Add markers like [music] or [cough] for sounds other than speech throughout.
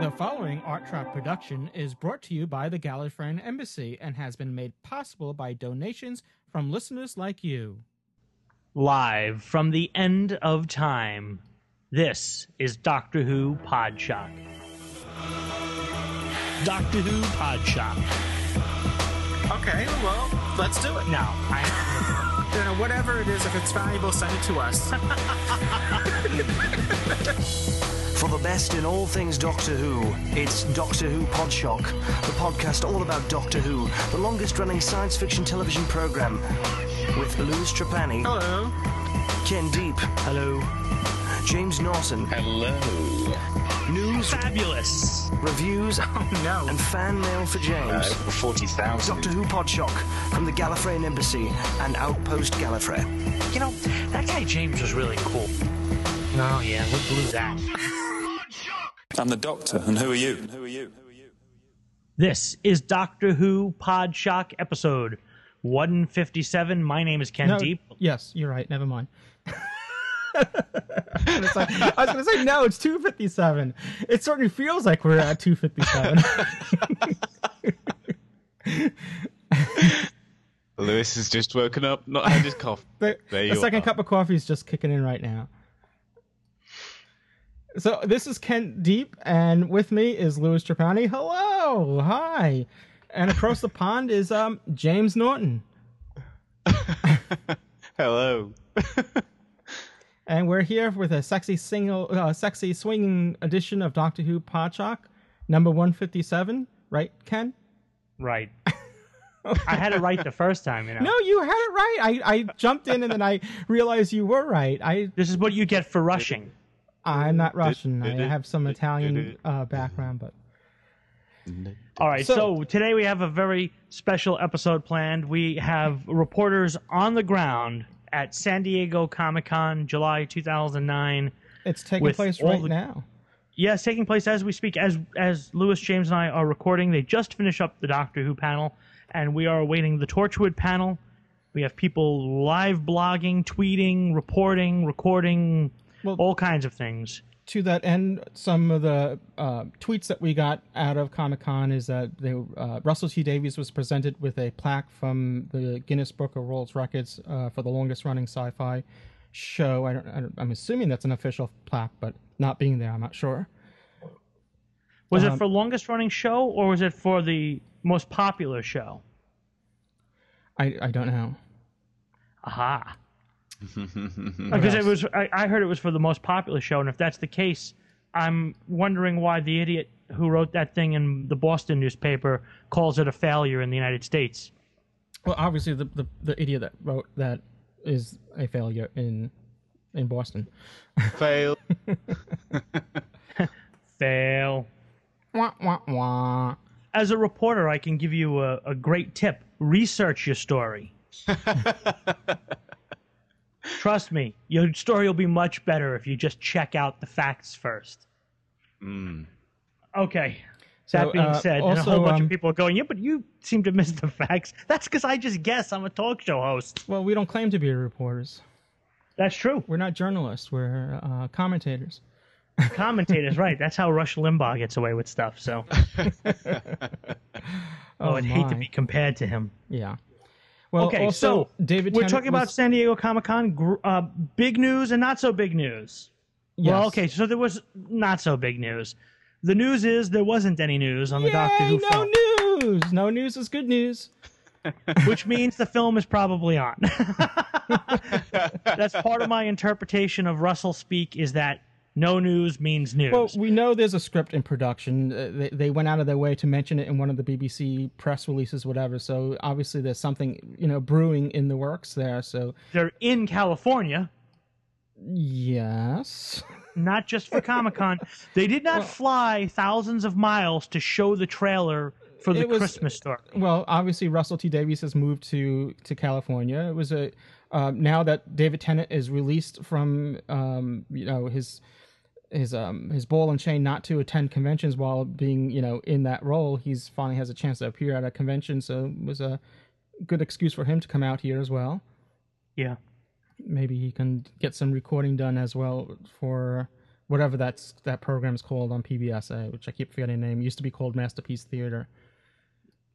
The following Art Trap production is brought to you by the Gallifreyan Embassy and has been made possible by donations from listeners like you. Live from the end of time, this is Doctor Who Podshock. Doctor Who Podshock. Okay, well, let's do it. Now, I, [laughs] You know, whatever it is, if it's valuable, send it to us. [laughs] For the best in all things Doctor Who, it's Doctor Who Podshock, the podcast all about Doctor Who, the longest running science fiction television program. With Louis Trapani, Hello. Ken Deep, hello. James Naughton, Hello. news, Fabulous. reviews, [laughs] Oh, no. and fan mail for Uh, James. over 40,000. Doctor Who Podshock from the Gallifreyan Embassy and Outpost Gallifrey. You know, that guy James was really cool. Oh, yeah, we blew that. I'm the doctor, and who are you? Who are you? This is Doctor Who Podshock episode 157. My name is Ken No, Deep. Yes, you're right. Never mind. [laughs] I was going to say, no, it's 257. It certainly feels like we're at 257. [laughs] Louis has just woken up, not had his cough. the There the second are. cup of coffee is just kicking in right now. So this is Ken Deep, and with me is Louis Trapani. Hello, hi, and across the pond is um James Naughton, [laughs] Hello. and we're here with a sexy single, uh, sexy swinging edition of Doctor Who Podshock, number one fifty seven. Right, Ken? Right. [laughs] I had it right the first time, you know. No, you had it right. I, I jumped in and then I realized you were right. I This is what you get for rushing. I'm not Russian. I have some Italian uh, background, but All right, So- so, today we have a very special episode planned. We have reporters on the ground at San Diego Comic Con, July 2009. it's taking place right the- now. Yes, taking place as we speak. As as Louis James and I are recording, they just finished up the Doctor Who panel, and we are awaiting the Torchwood panel. We have people live blogging, tweeting, reporting, recording, Well- all kinds of things. to that end, some of the uh, tweets that we got out of Comic Con is that they, uh, Russell T Davies was presented with a plaque from the Guinness Book of World Records uh, for the longest running sci-fi show. I don't, I don't, I'm assuming that's an official plaque, but not being there, I'm not sure. Was Um, it for longest running show or was it for the most popular show? I, I don't know. Aha. Because it was, I, I heard it was for the most popular show, and if that's the case, I'm wondering why the idiot who wrote that thing in the Boston newspaper calls it a failure in the United States. Well, obviously, the, the, the idiot that wrote that is a failure in in Boston. Fail. [laughs] Fail. Wah, wah, wah. As a reporter, I can give you a, a great tip: research your story. [laughs] Trust me, your story will be much better if you just check out the facts first. Okay. So, That being uh, said, and a whole bunch um, of people are going, yeah, but you seem to miss the facts. [laughs] That's because I just guess. I'm a talk show host. Well, we don't claim to be reporters. That's true. We're not journalists. We're uh, commentators. [laughs] Commentators, right? That's how Rush Limbaugh gets away with stuff. So, [laughs] oh, I'd hate to be compared to him. Yeah. Well, okay, also, so David. we're Tennant talking about San Diego Comic Con. Uh, big news and not so big news. Yes. Well, okay, so there was not so big news. The news is there wasn't any news on the Doctor Yay, Who no film, news. No news is good news. [laughs] which means the film is probably on. [laughs] That's part of my interpretation of Russell speak is that no news means news. Well, we know there's a script in production. Uh, they, they went out of their way to mention it in one of the BBC press releases, whatever. So obviously there's something you know brewing in the works there. So They're in California, yes. [laughs] not just for Comic Con. They did not fly thousands of miles to show the trailer for the was- Christmas story. Well, obviously Russell T Davies has moved to to California. It was a um, now that David Tennant is released from um, you know his his um his ball and chain not to attend conventions while being you know in that role. He's finally has a chance to appear at a convention, so it was a good excuse for him to come out here as well. Yeah. Maybe he can get some recording done as well for whatever that's that program's called on PBS, which I keep forgetting the name. It used to be called Masterpiece Theater.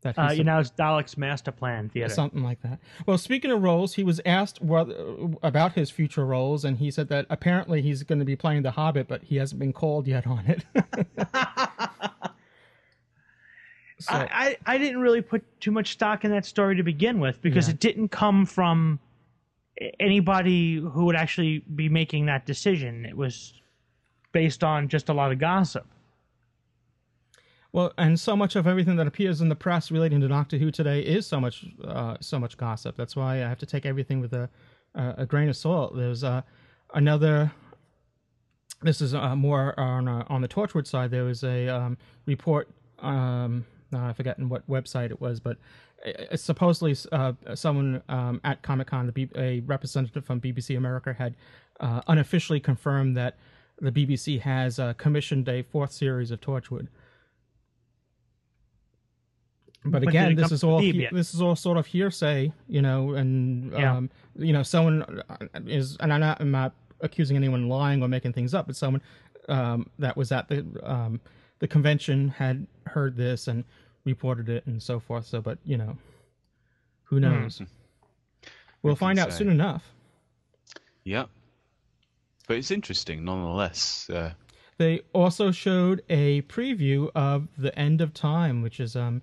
That Uh, you know, it's Dalek's Master Plan Theater. something like that. Well, speaking of roles, he was asked whether, about his future roles, and he said that apparently he's going to be playing The Hobbit, but he hasn't been called yet on it. [laughs] so, I, I, I didn't really put too much stock in that story to begin with because Yeah. it didn't come from anybody who would actually be making that decision. It was based on just a lot of gossip. Well, and so much of everything that appears in the press relating to Doctor Who today is so much, uh, so much gossip. That's why I have to take everything with a, a, a grain of salt. There's uh, another. This is uh, more on uh, on the Torchwood side. There was a um, report. Um, now I've forgotten what website it was, but uh, supposedly uh, someone um, at Comic Con, B- a representative from BBC America, had uh, unofficially confirmed that the BBC has uh, commissioned a fourth series of Torchwood. But again, this is all he- this is all sort of hearsay, you know, and Yeah. um, you know, someone uh, is, and I'm not, I'm not accusing anyone lying or making things up, but someone um, that was at the um, the convention had heard this and reported it and so forth. So, but you know, who Hmm. knows? We'll can find out say? soon enough. Yeah. But it's interesting nonetheless. Uh, They also showed a preview of the End of Time, which is um,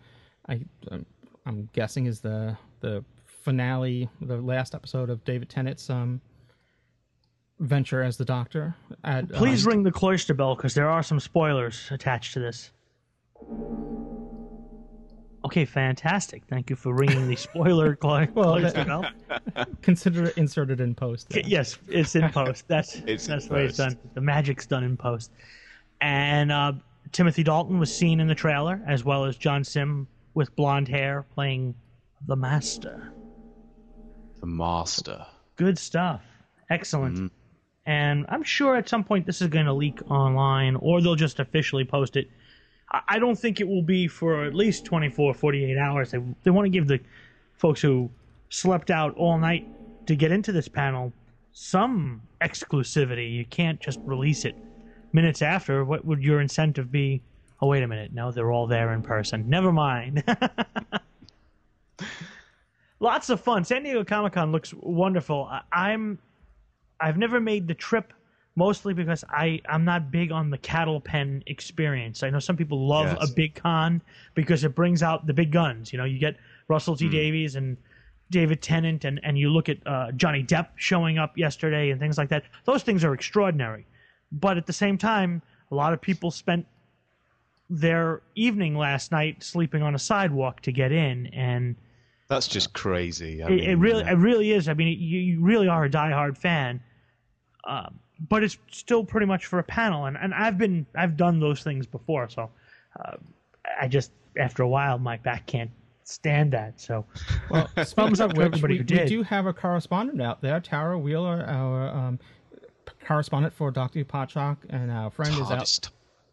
I um, I'm guessing is the the finale, the last episode of David Tennant's um venture as the Doctor. At, Please um, ring the cloister bell because there are some spoilers attached to this. Okay, fantastic. Thank you for ringing the spoiler [laughs] clo- Well, cloister that- bell. [laughs] consider it inserted in post. then. Yes, it's in post. That's [laughs] It's that's the way it's done. The magic's done in post. And uh, Timothy Dalton was seen in the trailer, as well as John Simm with blonde hair playing the Master. the Master. Good stuff. Excellent. Mm-hmm. And I'm sure at some point this is going to leak online, or they'll just officially post it. I- I don't think it will be for at least 24, 48 hours. They, they want to give the folks who slept out all night to get into this panel some exclusivity. You can't just release it minutes after. What would your incentive be? Oh, wait a minute. No, they're all there in person. Never mind. [laughs] Lots of fun. San Diego Comic Con looks wonderful. I, I'm I've never made the trip mostly because I I'm not big on the cattle pen experience. I know some people love Yes. a big con because it brings out the big guns. You know, you get Russell T Davies and David Tennant and and you look at uh, Johnny Depp showing up yesterday and things like that. Those things are extraordinary. But at the same time, a lot of people spent their evening last night sleeping on a sidewalk to get in and That's just crazy. I it, it really, uh, it really is. I mean, you, you really are a diehard fan, um, but it's still pretty much for a panel. And, and I've been, I've done those things before, so uh, I just after a while my back can't stand that. So Well, [laughs] thumbs up to everybody we, who we do have a correspondent out there, Tara Wheeler, our um, correspondent for Doctor Podshock, and our friend is out hardest.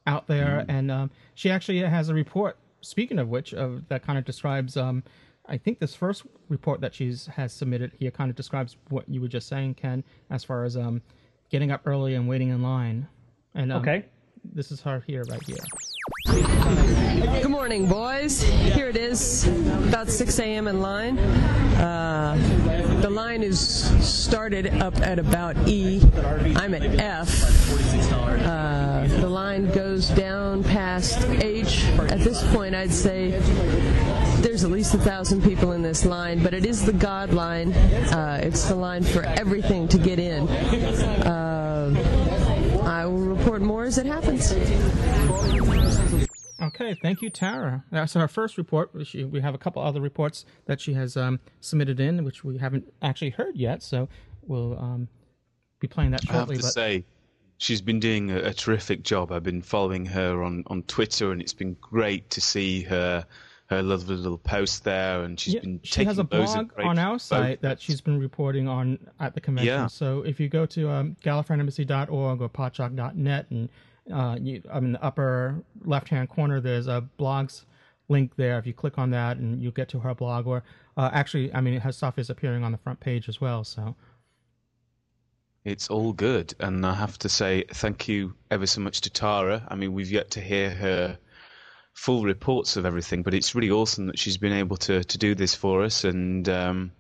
Out there, and um, she actually has a report. Speaking of which, of that kind of describes. Um, I think this first report that she's has submitted here kind of describes what you were just saying, Ken, as far as um, getting up early and waiting in line. And um, okay, this is her here, right here. Good morning, boys. Here it is, about 6 a.m. in line. Uh, the line is started up at about E. I'm at F. Uh, the line goes down past H. At this point, I'd say there's at least a thousand people in this line, but it is the God line. Uh, it's the line for everything to get in. Uh, I will report more as it happens. Okay, thank you, Tara. That's her first report. She, we have a couple other reports that she has um, submitted in, which we haven't actually heard yet. So we'll um, be playing that shortly. I have to but say, she's been doing a, a terrific job. I've been following her on, on Twitter, and it's been great to see her her lovely little post there. And she's Yeah, been she taking has a blog on our site that she's been reporting on at the convention. Yeah. So if you go to um, gallifreyanembassy.org or podshock.net and uh, you, I mean, the upper left-hand corner, there's a blogs link there. If you click on that, and you get to her blog, or uh, actually, I mean, her stuff is appearing on the front page as well. So It's all good, and I have to say thank you ever so much to Tara. I mean, we've yet to hear her full reports of everything, but it's really awesome that she's been able to to do this for us, and um,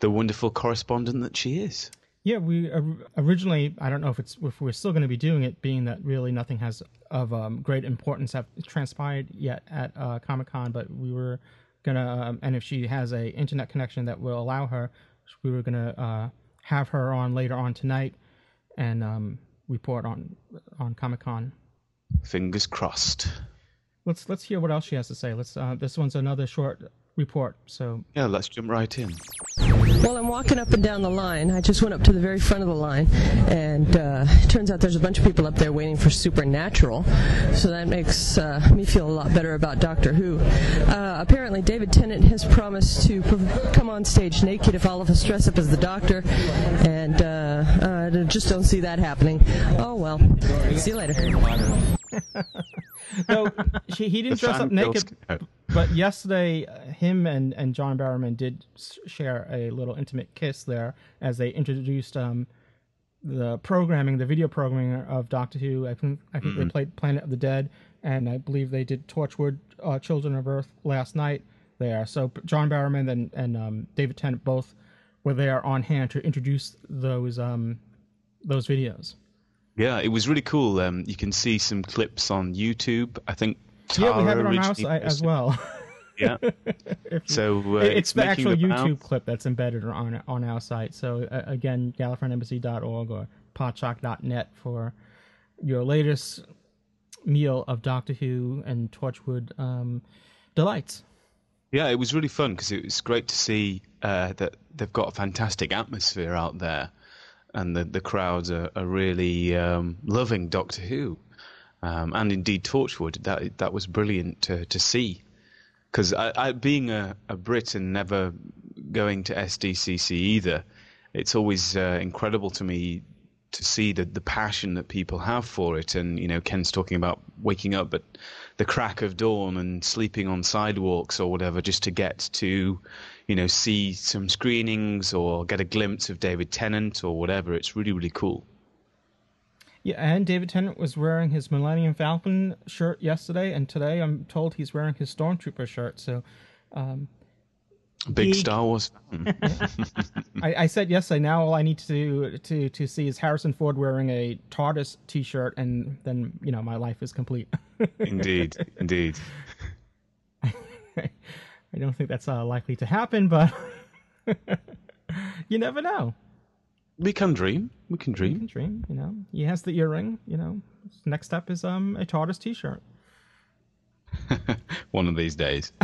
the wonderful correspondent that she is. Yeah, we originally I don't know if it's if we're still going to be doing it, being that really nothing has of um, great importance have transpired yet at uh, Comic Con, but we were gonna um, and if she has a internet connection that will allow her, we were gonna uh, have her on later on tonight and um, report on on Comic Con. Fingers crossed. Let's let's hear what else she has to say. Let's. Uh, this one's another short report. So Yeah, let's jump right in. Well, I'm walking up and down the line. I just went up to the very front of the line, and uh, turns out there's a bunch of people up there waiting for Supernatural. So that makes uh, me feel a lot better about Doctor Who. Uh, apparently, David Tennant has promised to prov- come on stage naked if all of us dress up as the Doctor, and uh, I just don't see that happening. Oh well. See you later. [laughs] no, she, he didn't The dress up naked. can know. But yesterday, uh, him and, and John Barrowman did share a little intimate kiss there as they introduced um, the programming, the video programming of Doctor Who. I think I think they played Planet of the Dead, and I believe they did Torchwood, uh, Children of Earth last night there. So John Barrowman and and um, David Tennant both were there on hand to introduce those um, those videos. Yeah, it was really cool. Um, you can see some clips on YouTube. I think yeah, we have it on our site as well. [laughs] Yeah. [laughs] so uh, It- it's the actual the YouTube rounds. clip that's embedded on on our site. So uh, again, GallifreyanEmbassy.org or podshock.net for your latest meal of Doctor Who and Torchwood um, delights. Yeah, it was really fun because it was great to see uh, that they've got a fantastic atmosphere out there, and the the crowds are, are really um, loving Doctor Who, um, and indeed Torchwood. That that was brilliant to to see, because being a, a Brit and never going to SDCC either, it's always uh, incredible to me to see the the passion that people have for it. And you know, Ken's talking about waking up at the crack of dawn and sleeping on sidewalks or whatever just to get to, you know, see some screenings or get a glimpse of David Tennant or whatever. It's really really cool. Yeah, and David Tennant was wearing his Millennium Falcon shirt yesterday, and today I'm told he's wearing his Stormtrooper shirt. So Big Geek. Star Wars. [laughs] I, I said yesterday. Now all I need to to to see is Harrison Ford wearing a TARDIS T-shirt, and then you know my life is complete. [laughs] indeed, indeed. [laughs] I don't think that's uh, likely to happen, but you never know. We can dream. We can You can dream. dream, you know. He has the earring, you know. Next step is um a TARDIS T-shirt. [laughs] One of these days. [laughs]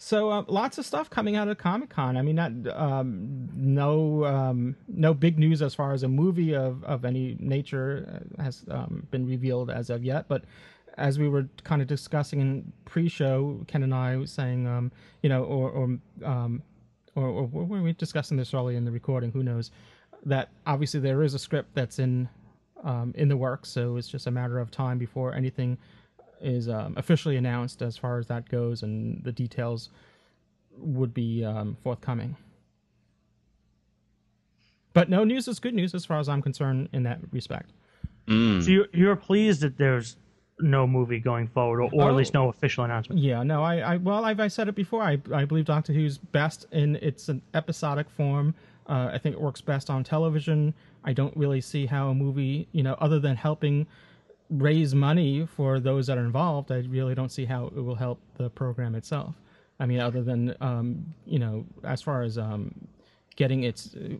So uh, lots of stuff coming out of Comic Con. I mean, not um, no um, no big news as far as a movie of, of any nature uh, has um, been revealed as of yet. But as we were kind of discussing in pre-show, Ken and I was saying, um, you know, or or, um, or or were we discussing this early in the recording? Who knows? That obviously there is a script that's in um, in the works, so it's just a matter of time before anything is um, officially announced as far as that goes, and the details would be um, forthcoming. But no news is good news as far as I'm concerned in that respect. So you, you're pleased that there's no movie going forward, or, or at least no official announcement. Yeah, no, I, I well, I've I said it before. I, I believe Doctor Who's best in its an episodic form. Uh, I think it works best on television. I don't really see how a movie, you know, other than helping raise money for those that are involved, I really don't see how it will help the program itself. I mean, other than um, you know, as far as um, getting its uh,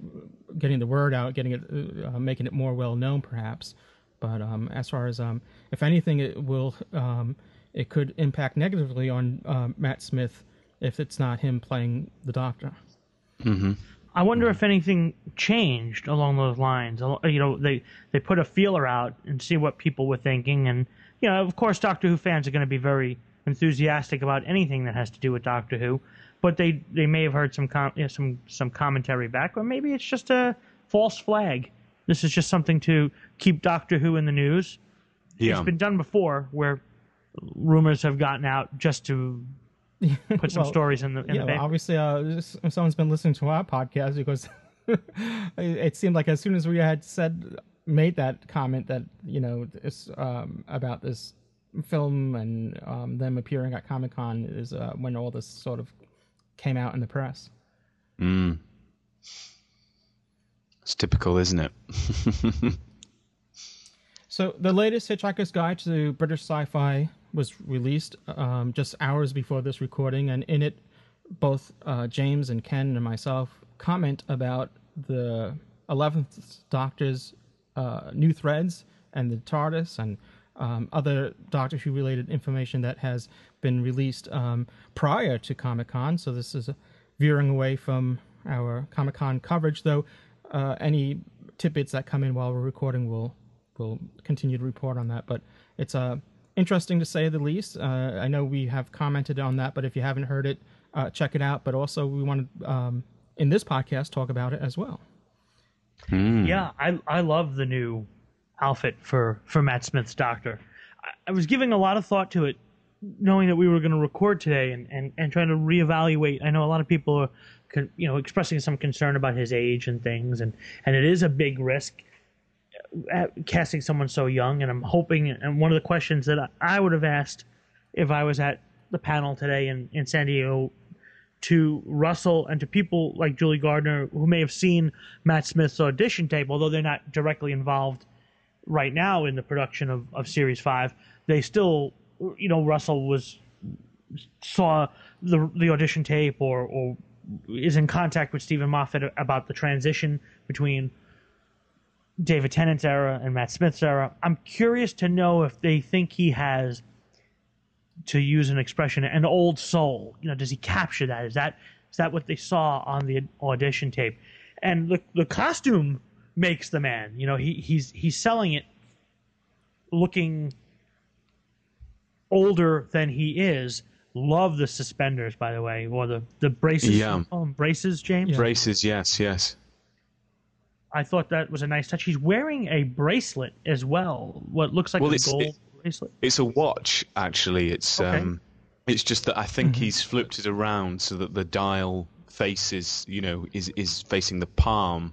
getting the word out, getting it, uh, making it more well known, perhaps. But um, as far as um, if anything, it will um, it could impact negatively on um, Matt Smith if it's not him playing the Doctor. I wonder if anything changed along those lines. You know, they they put a feeler out and see what people were thinking, and you know, of course, Doctor Who fans are going to be very enthusiastic about anything that has to do with Doctor Who. But they they may have heard some com- you know, some some commentary back, or maybe it's just a false flag. This is just something to keep Doctor Who in the news. Yeah. It's been done before, where rumors have gotten out just to [laughs] put some Well, stories in the in yeah, the well, obviously, uh, someone's been listening to our podcast because [laughs] it it seemed like as soon as we had said made that comment that you know this, um, about this film and um, them appearing at Comic Con is uh, when all this sort of came out in the press. Mm. It's typical, isn't it? [laughs] So the latest Hitchhiker's Guide to British Sci-Fi was released um, just hours before this recording, and in it, both uh, James and Ken and myself comment about the Eleventh Doctor's uh, new threads and the TARDIS and um, other Doctor Who related information that has been released um, prior to Comic Con. So this is veering away from our Comic Con coverage, though. Uh, any tidbits that come in while we're recording we'll we'll continue to report on that. But it's uh, interesting to say the least. Uh, I know we have commented on that, but if you haven't heard it, uh, check it out. But also, we want to um, in this podcast talk about it as well. Yeah, I I love the new outfit for for Matt Smith's Doctor. I, I was giving a lot of thought to it, knowing that we were going to record today, and, and and trying to reevaluate. I know a lot of people are, con, you know, expressing some concern about his age and things, and and it is a big risk uh, casting someone so young. And I'm hoping, and one of the questions that I, I would have asked if I was at the panel today in in San Diego to Russell and to people like Julie Gardner who may have seen Matt Smith's audition tape, although they're not directly involved right now in the production of, of Series 5, they still, you know, Russell was saw the the audition tape or, or is in contact with Steven Moffat about the transition between David Tennant's era and Matt Smith's era. I'm curious to know if they think he has to use an expression, an old soul. You know, does he capture that? Is that is that what they saw on the audition tape? And the the costume makes the man. You know, he he's he's selling it looking older than he is. Love the suspenders, by the way, or the the braces. Yeah. Oh, braces, James. Braces, yes, yes. I thought that was a nice touch. He's wearing a bracelet as well. What looks like Well, a it's- gold it- bracelet. It's a watch, actually. It's Okay. um, it's just that I think he's flipped it around so that the dial faces, you know, is is facing the palm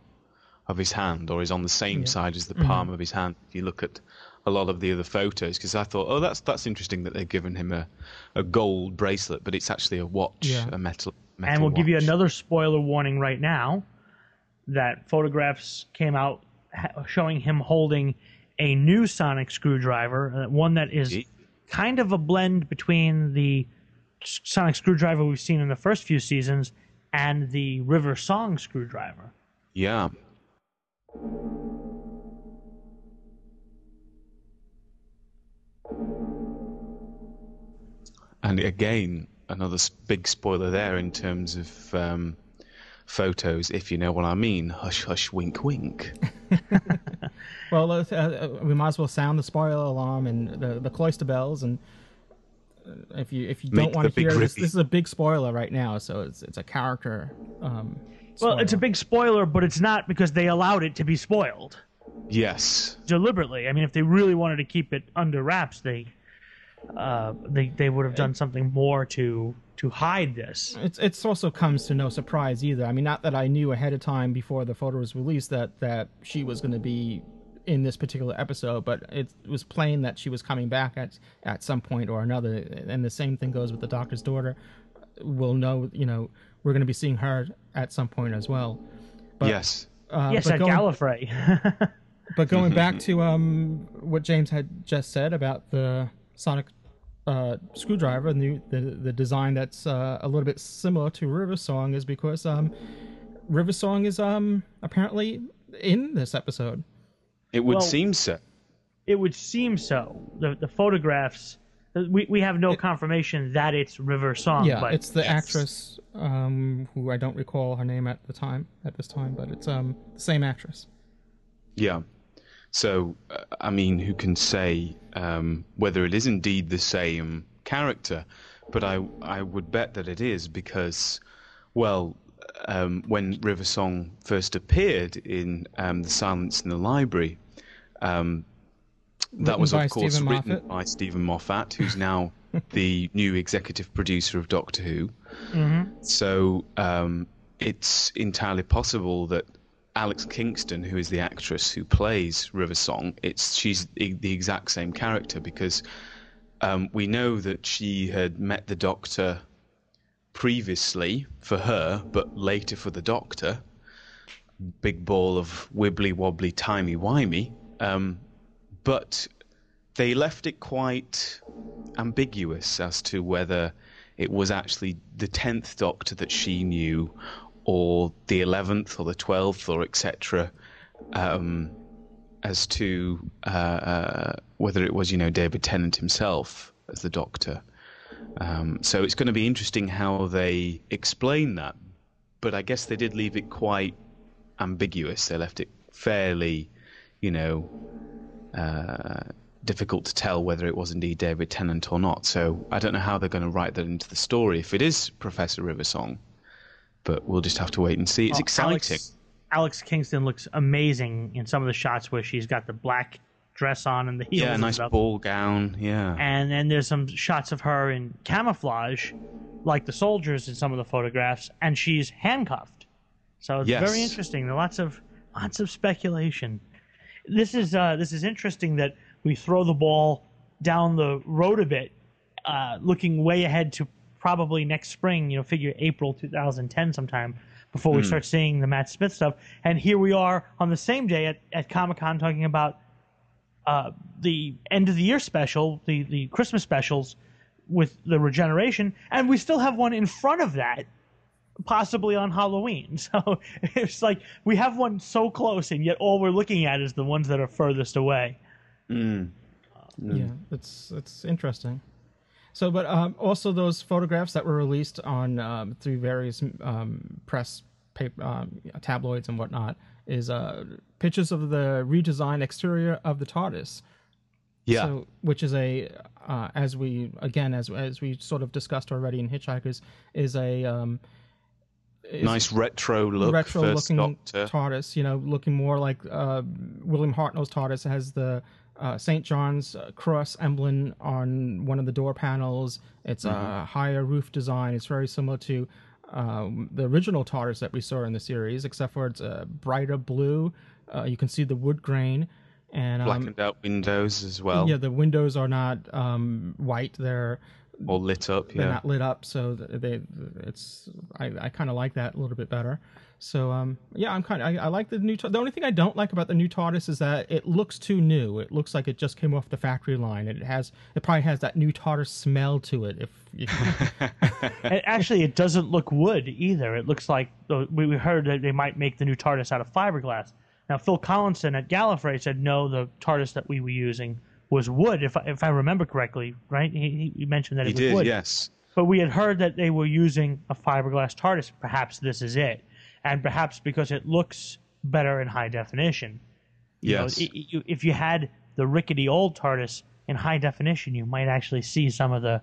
of his hand, or is on the same side as the palm of his hand. If you look at a lot of the other photos, because I thought, oh, that's that's interesting that they've given him a, a gold bracelet, but it's actually a watch, Yeah. a metal. metal And we'll give you another spoiler warning right now that photographs came out showing him holding a new sonic screwdriver, uh, one that is kind of a blend between the sonic screwdriver we've seen in the first few seasons and the River Song screwdriver. Yeah. And again, another big spoiler there in terms of um, photos, if you know what I mean. Hush, hush, wink, wink. [laughs] Well, uh, uh, we might as well sound the spoiler alarm and the the cloister bells, and uh, if you if you Make don't want to hear this, this is a big spoiler right now. So it's it's a character. Um, Well, it's a big spoiler, but it's not because they allowed it to be spoiled Yes. deliberately. I mean, if they really wanted to keep it under wraps, they uh, they they would have done something more to to hide this. It's it's also comes to no surprise either. I mean, not that I knew ahead of time before the photo was released that that she was going to be in this particular episode, but it was plain that she was coming back at at some point or another. And the same thing goes with the doctor's daughter. We'll know, you know, we're going to be seeing her at some point as well. But, yes. uh, yes, but at going- Gallifrey. [laughs] But going [laughs] back to um, what James had just said about the sonic uh, screwdriver, the, the the design that's uh, a little bit similar to River Song is because um, River Song is um, apparently in this episode. It would Well- seem so. it would seem so. The the photographs. We, we have no confirmation that it's River Song, yeah, but it's the actress um, who I don't recall her name at the time at this time, but it's um the same actress. Yeah. So, uh, I mean, who can say um, whether it is indeed the same character? But I, I would bet that it is because, well, um, when River Song first appeared in um, The Silence in the Library, um, that was, of course, Steven written Moffat. by Steven Moffat, who's now [laughs] the new executive producer of Doctor Who. So um, it's entirely possible that Alex Kingston, who is the actress who plays River Song, it's she's the, exact same character because um, we know that she had met the Doctor previously for her, but later for the Doctor. Big ball of wibbly wobbly timey wimey. Um, but they left it quite ambiguous as to whether it was actually the 10th Doctor that she knew or the 11th or the 12th or etc. Um, as to uh, uh, whether it was, you know, David Tennant himself as the Doctor. Um, so it's going to be interesting how they explain that. But I guess they did leave it quite ambiguous. They left it fairly, you know, uh, difficult to tell whether it was indeed David Tennant or not. So I don't know how they're going to write that into the story if it is Professor River Song. But we'll just have to wait and see. It's Oh, exciting. Alex, Alex Kingston looks amazing in some of the shots where she's got the black dress on and the heels. yeah, nice ball gown. Yeah. And then there's some shots of her in camouflage, like the soldiers in some of the photographs, and she's handcuffed. So it's Yes. very interesting. There are lots of lots of speculation. This is uh, this is interesting that we throw the ball down the road a bit, uh, looking way ahead to probably next spring. You know, figure April 2010 sometime before we start seeing the Matt Smith stuff. And here we are on the same day at, at Comic Con talking about uh, the end of the year special, the the Christmas specials with the regeneration, and we still have one in front of that, possibly on Halloween. [laughs] So it's like we have one so close, and yet all we're looking at is the ones that are furthest away. Yeah, it's it's interesting. So, but um, also those photographs that were released on um, through various um, press paper, um, tabloids and whatnot is uh, pictures of the redesigned exterior of the TARDIS. yeah. So, which is a, uh, as we again as as we sort of discussed already in Hitchhikers, is a um, is nice retro look. retro looking Doctor. TARDIS. You know, looking more like uh, William Hartnell's TARDIS. Has the uh, St. John's uh, cross emblem on one of the door panels. It's a higher roof design. It's very similar to um, the original TARDIS that we saw in the series, except for it's a brighter blue. Uh, you can see the wood grain. And um, Blackened out windows as well. yeah, the windows are not um, white; they're All lit up. they're Yeah. not lit up, so they it's I, I kind of like that a little bit better. So um yeah, I'm kind of I, I like the new. Ta- The only thing I don't like about the new TARDIS is that it looks too new. It looks like it just came off the factory line. It has it probably has that new TARDIS smell to it. If you, [laughs] And actually, it doesn't look wood either. It looks like we we heard that they might make the new TARDIS out of fiberglass. Now, Phil Collinson at Gallifrey said no, the TARDIS that we were using was wood. If I, if I remember correctly, right? He, he mentioned that He it was did. wood. Yes. But we had heard that they were using a fiberglass TARDIS. Perhaps this is it, and perhaps because it looks better in high definition. You know, Yes. i- i- if you had the rickety old TARDIS in high definition, you might actually see some of the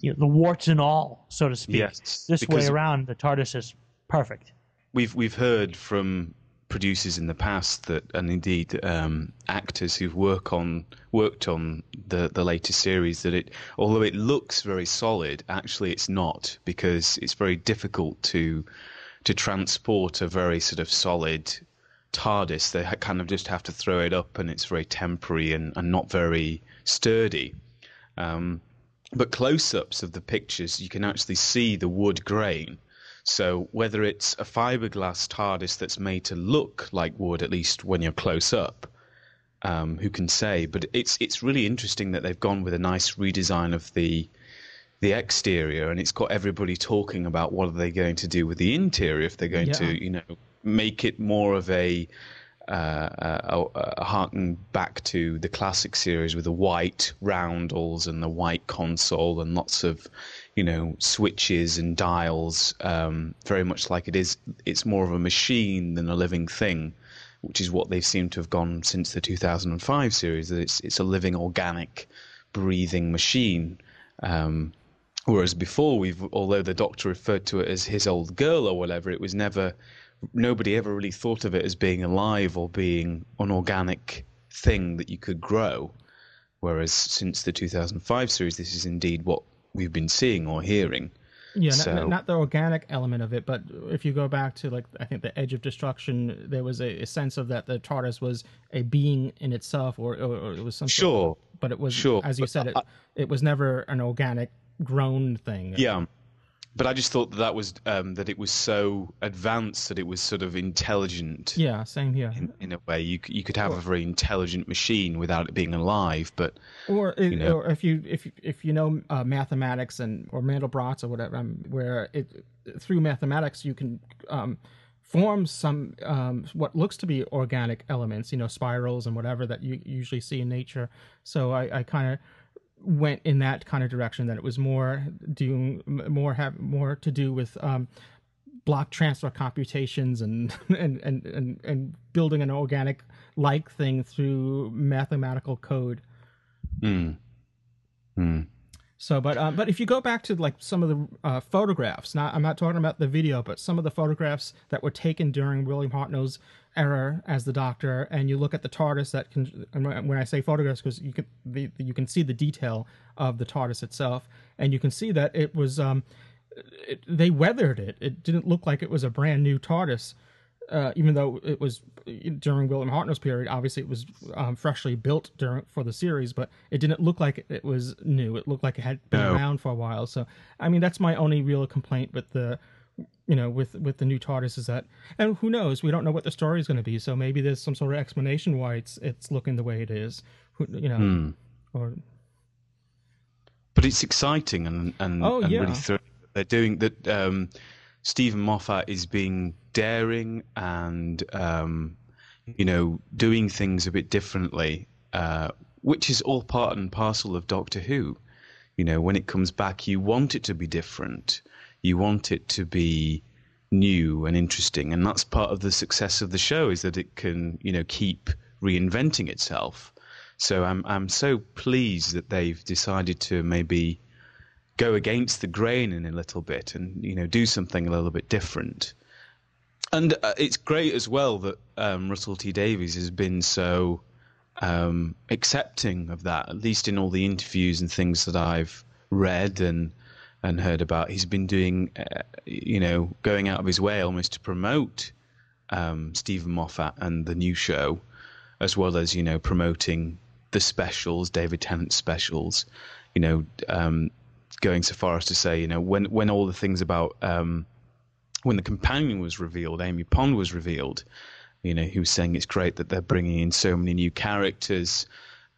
you know, the warts and all, so to speak. Yes, this way around, the TARDIS is perfect. we've we've heard from producers in the past that, and indeed um, actors who've work on worked on the the latest series, that it although it looks very solid, actually it's not because it's very difficult to to transport a very sort of solid TARDIS. They kind of just have to throw it up, and it's very temporary and, and not very sturdy. Um, but close-ups of the pictures, you can actually see the wood grain. So whether it's a fiberglass TARDIS that's made to look like wood, at least when you're close up, um, who can say? But it's it's really interesting that they've gone with a nice redesign of the the exterior, and it's got everybody talking about what are they going to do with the interior if they're going Yeah. to, you know, make it more of a uh, a, a harken back to the classic series with the white roundels and the white console and lots of, you know, switches and dials. Um, very much like it is. It's more of a machine than a living thing, which is what they seem to have gone since the 2005 series. That it's it's a living, organic, breathing machine. Um, Whereas before, we've although the Doctor referred to it as his old girl or whatever, it was never nobody ever really thought of it as being alive or being an organic thing that you could grow. Whereas since the 2005 series, this is indeed what we've been seeing or hearing. Yeah, So- not, not the organic element of it, but if you go back to like I think the Edge of Destruction, there was a, a sense of that the TARDIS was a being in itself, or, or, or it was some sort Sure. but it was Sure, as you said it it was never an organic grown thing. Yeah, but I just thought that that was um, that it was so advanced that it was sort of intelligent. yeah, same here. In, in a way, you you could have a very intelligent machine without it being alive, but Or, it, know. or if you if if you know uh, mathematics and or Mandelbrot's or whatever, um, where it through mathematics you can um, form some um, what looks to be organic elements, you know, spirals and whatever that you usually see in nature. So I, I kind of went in that kind of direction that it was more doing more have more to do with um, block transfer computations and [laughs] and, and and and building an organic like thing through mathematical code. mm, mm, So, but um, but if you go back to like some of the uh, photographs, not I'm not talking about the video, but some of the photographs that were taken during William Hartnell's era as the Doctor, and you look at the TARDIS that can. When I say photographs, because you can the, you can see the detail of the TARDIS itself, and you can see that it was um, it, they weathered it. It didn't look like it was a brand new TARDIS. Uh, even though it was during William Hartnell's period, obviously it was um, freshly built during for the series, but it didn't look like it was new. It looked like it had been No. around for a while. So, I mean, that's my only real complaint with the, you know, with with the new TARDIS is that, and who knows? We don't know what the story is going to be. So maybe there's some sort of explanation why it's it's looking the way it is. Who, you know, Hmm. or but it's exciting and and, Oh, and yeah. really thrilling. They're doing that. Um, Steven Moffat is being daring and um, you know doing things a bit differently, uh, which is all part and parcel of Doctor Who. You know, when it comes back, you want it to be different. You want it to be new and interesting, and that's part of the success of the show is that it can you know keep reinventing itself. So I'm I'm so pleased that they've decided to maybe go against the grain in a little bit and you know do something a little bit different. And uh, it's great as well that um, Russell T Davies has been so um, accepting of that. At least in all the interviews and things that I've read and and heard about, he's been doing uh, you know going out of his way almost to promote um, Steven Moffat and the new show, as well as you know promoting the specials, David Tennant specials. You know, um, going so far as to say, you know, when when all the things about um, when the companion was revealed, Amy Pond was revealed. You know, he was saying it's great that they're bringing in so many new characters,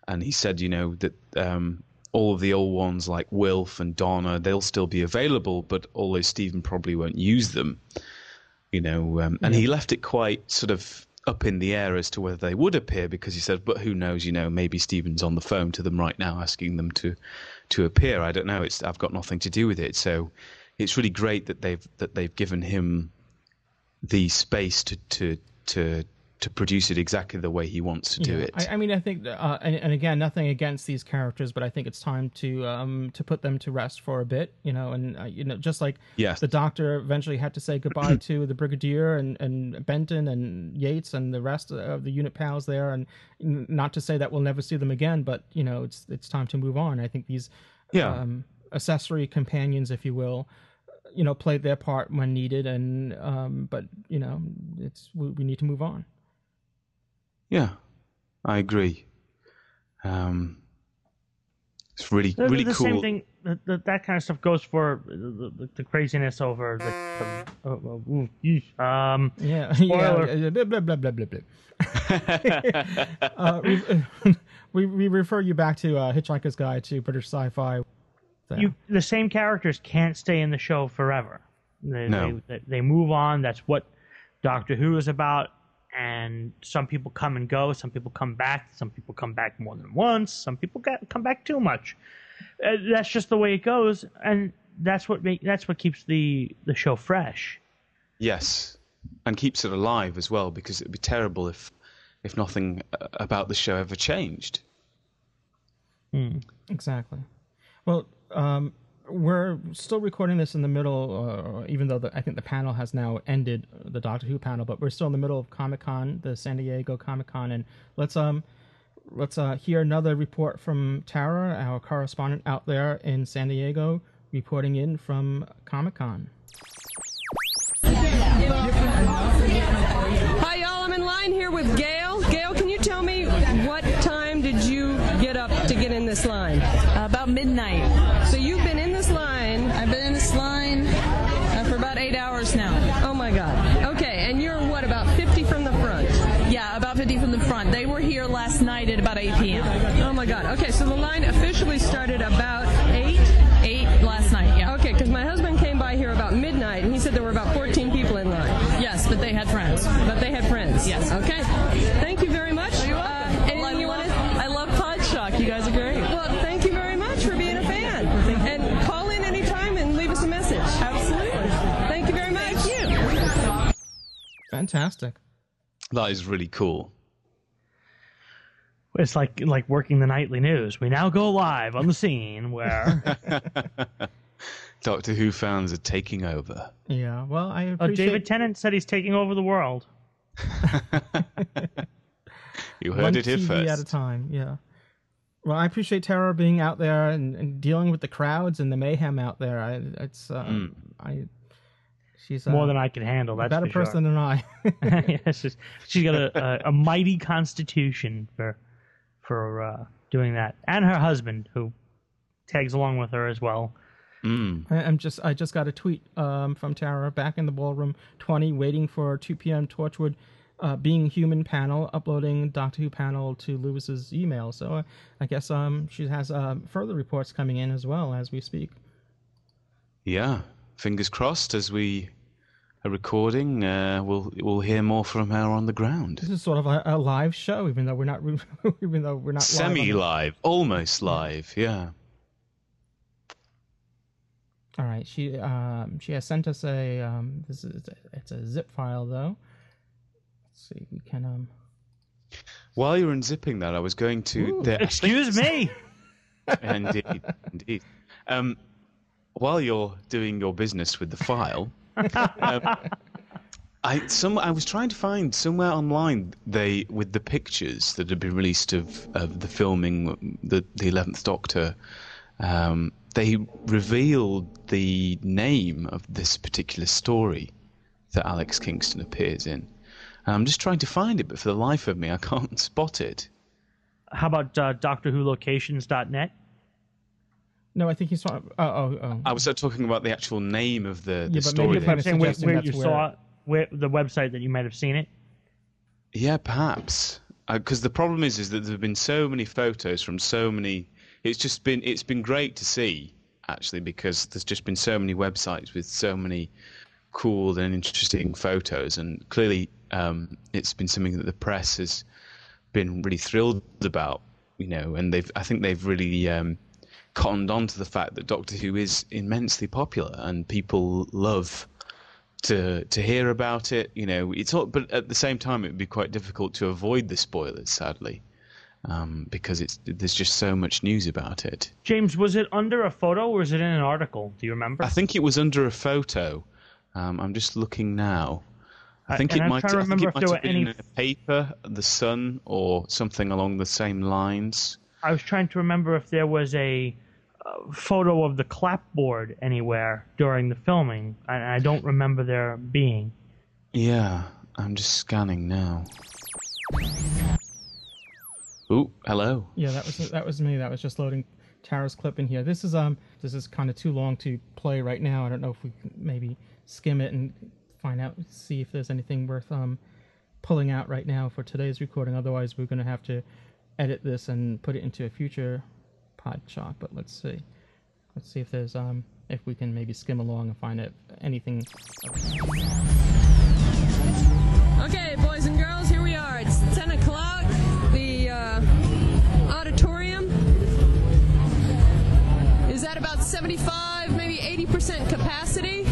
and he said, you know, that um, all of the old ones like Wilf and Donna, they'll still be available, but although Steven probably won't use them, you know, um, and he left it quite sort of up in the air as to whether they would appear because he said, but who knows, you know, maybe Steven's on the phone to them right now asking them to to appear. I don't know. It's I've got nothing to do with it. So it's really great that they've that they've given him the space to to to to produce it exactly the way he wants to do Yeah, it. I, I mean, I think, uh, and, and again, nothing against these characters, but I think it's time to um to put them to rest for a bit, you know, and uh, you know, just like Yes. the Doctor eventually had to say goodbye to the Brigadier and and Benton and Yates and the rest of the unit pals there, and not to say that we'll never see them again, but you know, it's it's time to move on. I think these Yeah. um, accessory companions, if you will. You know, played their part when needed, and um, but you know, it's we, we need to move on. Yeah, I agree. Um, it's really The, really the cool. same thing. That, that, that kind of stuff goes for the, the, the craziness over the. the oh, oh, um, [laughs] Yeah, Spoiler. yeah, blah blah blah blah blah. blah. [laughs] uh, we, [laughs] we we refer you back to uh, Hitchhiker's Guide to British Sci-Fi. So, you the same characters can't stay in the show forever. They, No. they, they move on. That's what Doctor Who is about. And some people come and go. Some people come back. Some people come back more than once. Some people get, come back too much. Uh, that's just the way it goes, and that's what make, that's what keeps the the show fresh. Yes, and keeps it alive as well because it'd be terrible if if nothing uh, about the show ever changed. exactly. Well, um, we're still recording this in the middle, uh, even though the, I think the panel has now ended, the Doctor Who panel, but we're still in the middle of Comic Con, the San Diego Comic Con, and let's um let's uh, hear another report from Tara, our correspondent out there in San Diego. reporting in from Comic Con. Hi, y'all. I'm in line here with Gail. Gail, can you tell me what time did you get up to get in this line? Uh, about midnight. 8 p.m. Oh my God. Okay, so the line officially started about eight. 8 last night, yeah. Okay, because my husband came by here about midnight, and he said there were about 14 people in line. Yes, but they had friends. But they had friends. Yes. Okay. Thank you very much. You're Uh, anything I, you love, want to? I love Podshock. You guys are great. Well, thank you very much for being a fan. And call in anytime and leave us a message. Absolutely. Thank you very much. Thank you. Fantastic. That is really cool. It's like like working the nightly news. We now go live on the scene where [laughs] Doctor Who fans are taking over. Yeah. Well, I oh, David Tennant said he's taking over the world. [laughs] You heard one it here TV first. at a time. Yeah. Well, I appreciate Tara being out there and, and dealing with the crowds and the mayhem out there. I, it's uh, Mm. I. She's uh, More than I can handle. a That's better for sure. person than I. [laughs] yes, she's- she's got a, a, a mighty constitution for for uh, doing that, and her husband who tags along with her as well. Mm. I- I'm just I just got a tweet um, from Tara back in the ballroom 20, waiting for 2 p.m. Torchwood, uh, being human panel, uploading Doctor Who panel to Louis's email. So uh, I guess um, she has um, further reports coming in as well as we speak. Yeah, fingers crossed as we are recording. Uh, we'll we'll hear more from her on the ground. This is sort of a, a live show, even though we're not [laughs] even though we're not live on the- Semi-live, almost live. Yeah. All right, she um she has sent us a um this is it's a zip file though. Let's see, we can um While you were unzipping that, I was going to. Ooh. the- Excuse me. [laughs] indeed, indeed. Um, while you're doing your business with the file, um, I some I was trying to find somewhere online they with the pictures that had been released of, of the filming the the Eleventh Doctor. Um, they revealed the name of this particular story that Alex Kingston appears in. And I'm just trying to find it, but for the life of me, I can't [laughs] spot it. How about uh, DoctorWhoLocations.net? No, I think he's talking. Oh, oh, oh. I was uh, talking about the actual name of the, the but story. maybe that- if I'm I'm saying where, where you where- saw where the website that you might have seen it. Yeah, perhaps. Because the problem is, is that there have been so many photos from so many. It's just been it's been great to see actually because there's just been so many websites with so many cool and interesting photos, and clearly um, it's been something that the press has been really thrilled about. You know, and they've I think they've really um, cottoned on to the fact that Doctor Who is immensely popular and people love to to hear about it. You know, it's all, but at the same time, it would be quite difficult to avoid the spoilers, sadly, um, because it's there's just so much news about it. James, was it under a photo or was it in an article? Do you remember? I think it was under a photo. Um, I'm just looking now. I think it might, I think it if might there have were been any- in a paper, the Sun, or something along the same lines. I was trying to remember if there was a uh, photo of the clapboard anywhere during the filming, and I don't remember there being. Yeah, I'm just scanning now. Ooh, hello. Yeah, that was that was me. That was just loading Tara's clip in here. This is um this is kind of too long to play right now. I don't know if we can maybe skim it and find out see if there's anything worth um pulling out right now for today's recording. Otherwise, we're going to have to edit this and put it into a future Podshock. But let's see. Let's see if there's um if we can maybe skim along and find it anything. Okay, boys and girls, here we are. It's 10 o'clock. The uh, auditorium is at about 75, maybe 80% capacity.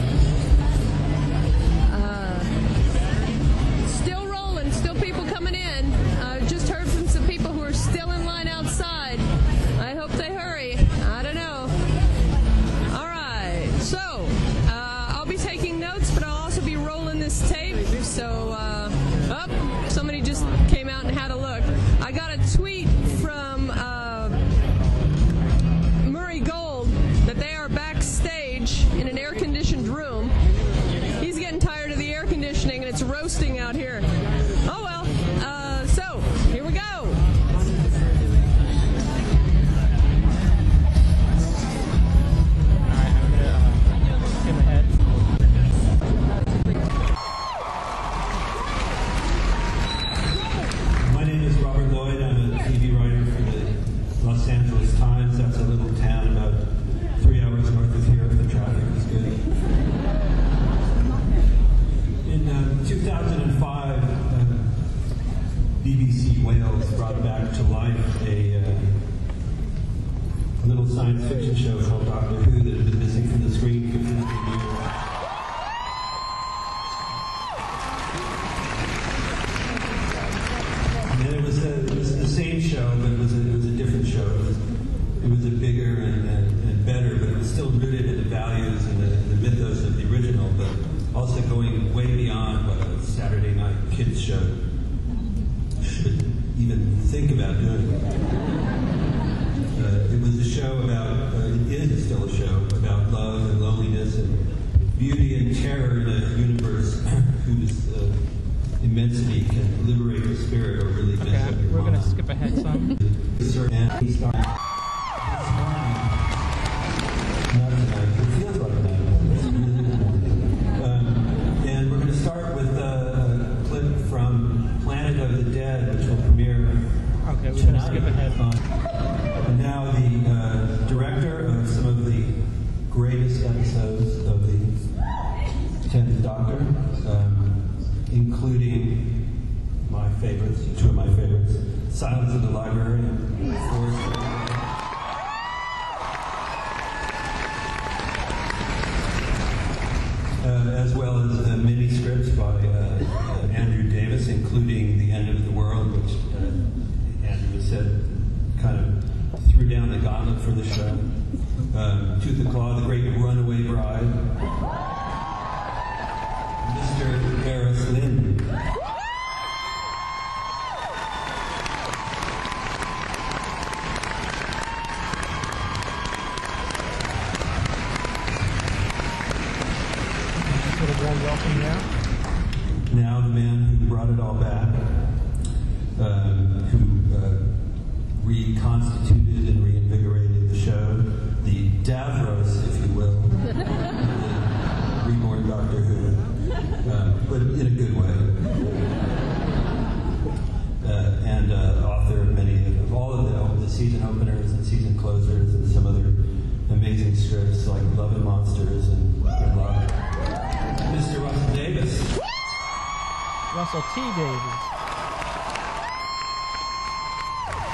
Russell T. Davies.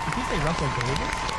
Did he say Russell Davis?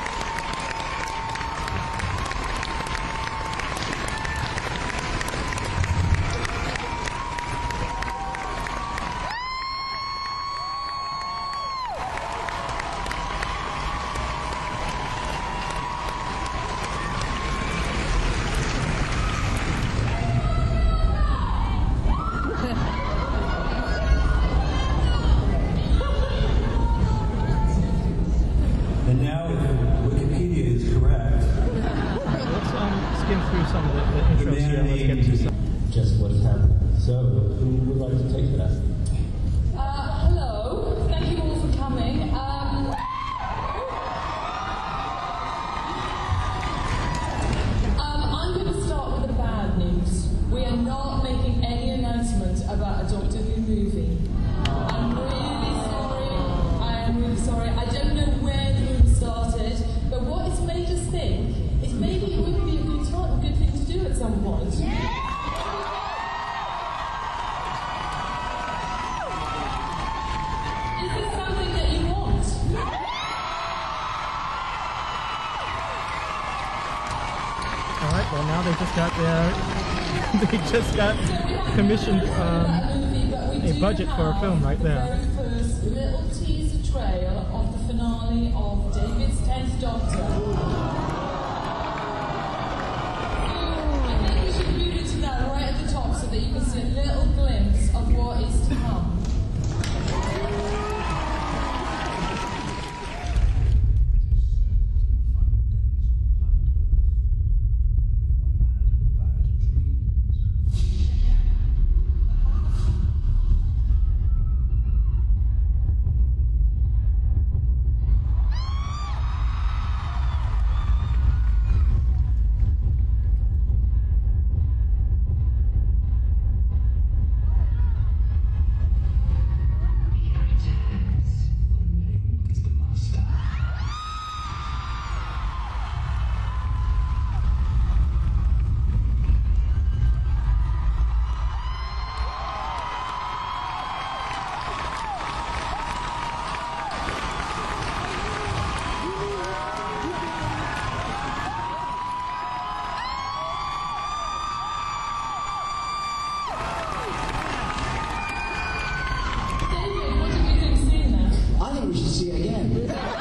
just got commissioned um, a budget for a film right there. challenge to see again.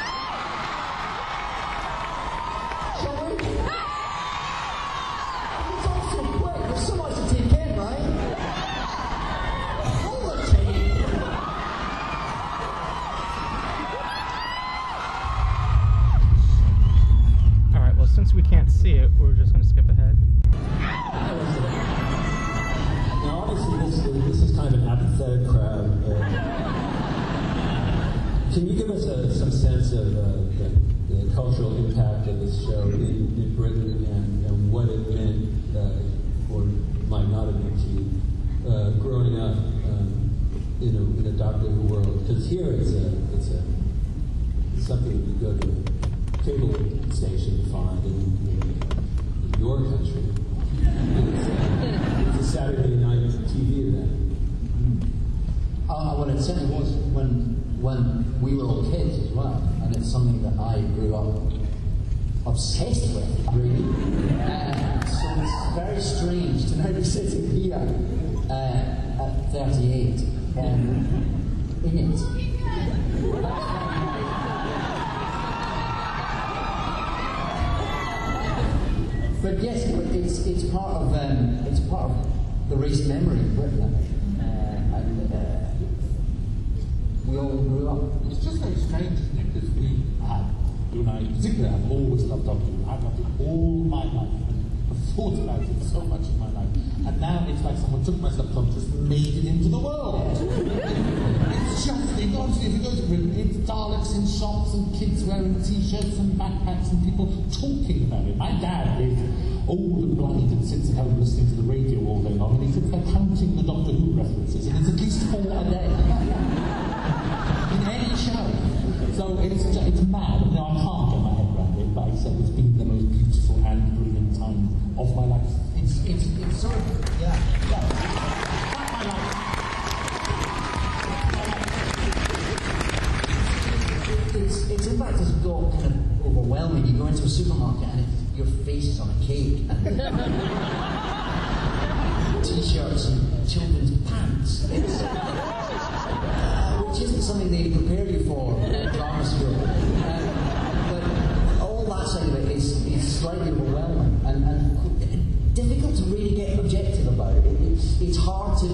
And, and difficult to really get objective about it. It's, it's hard to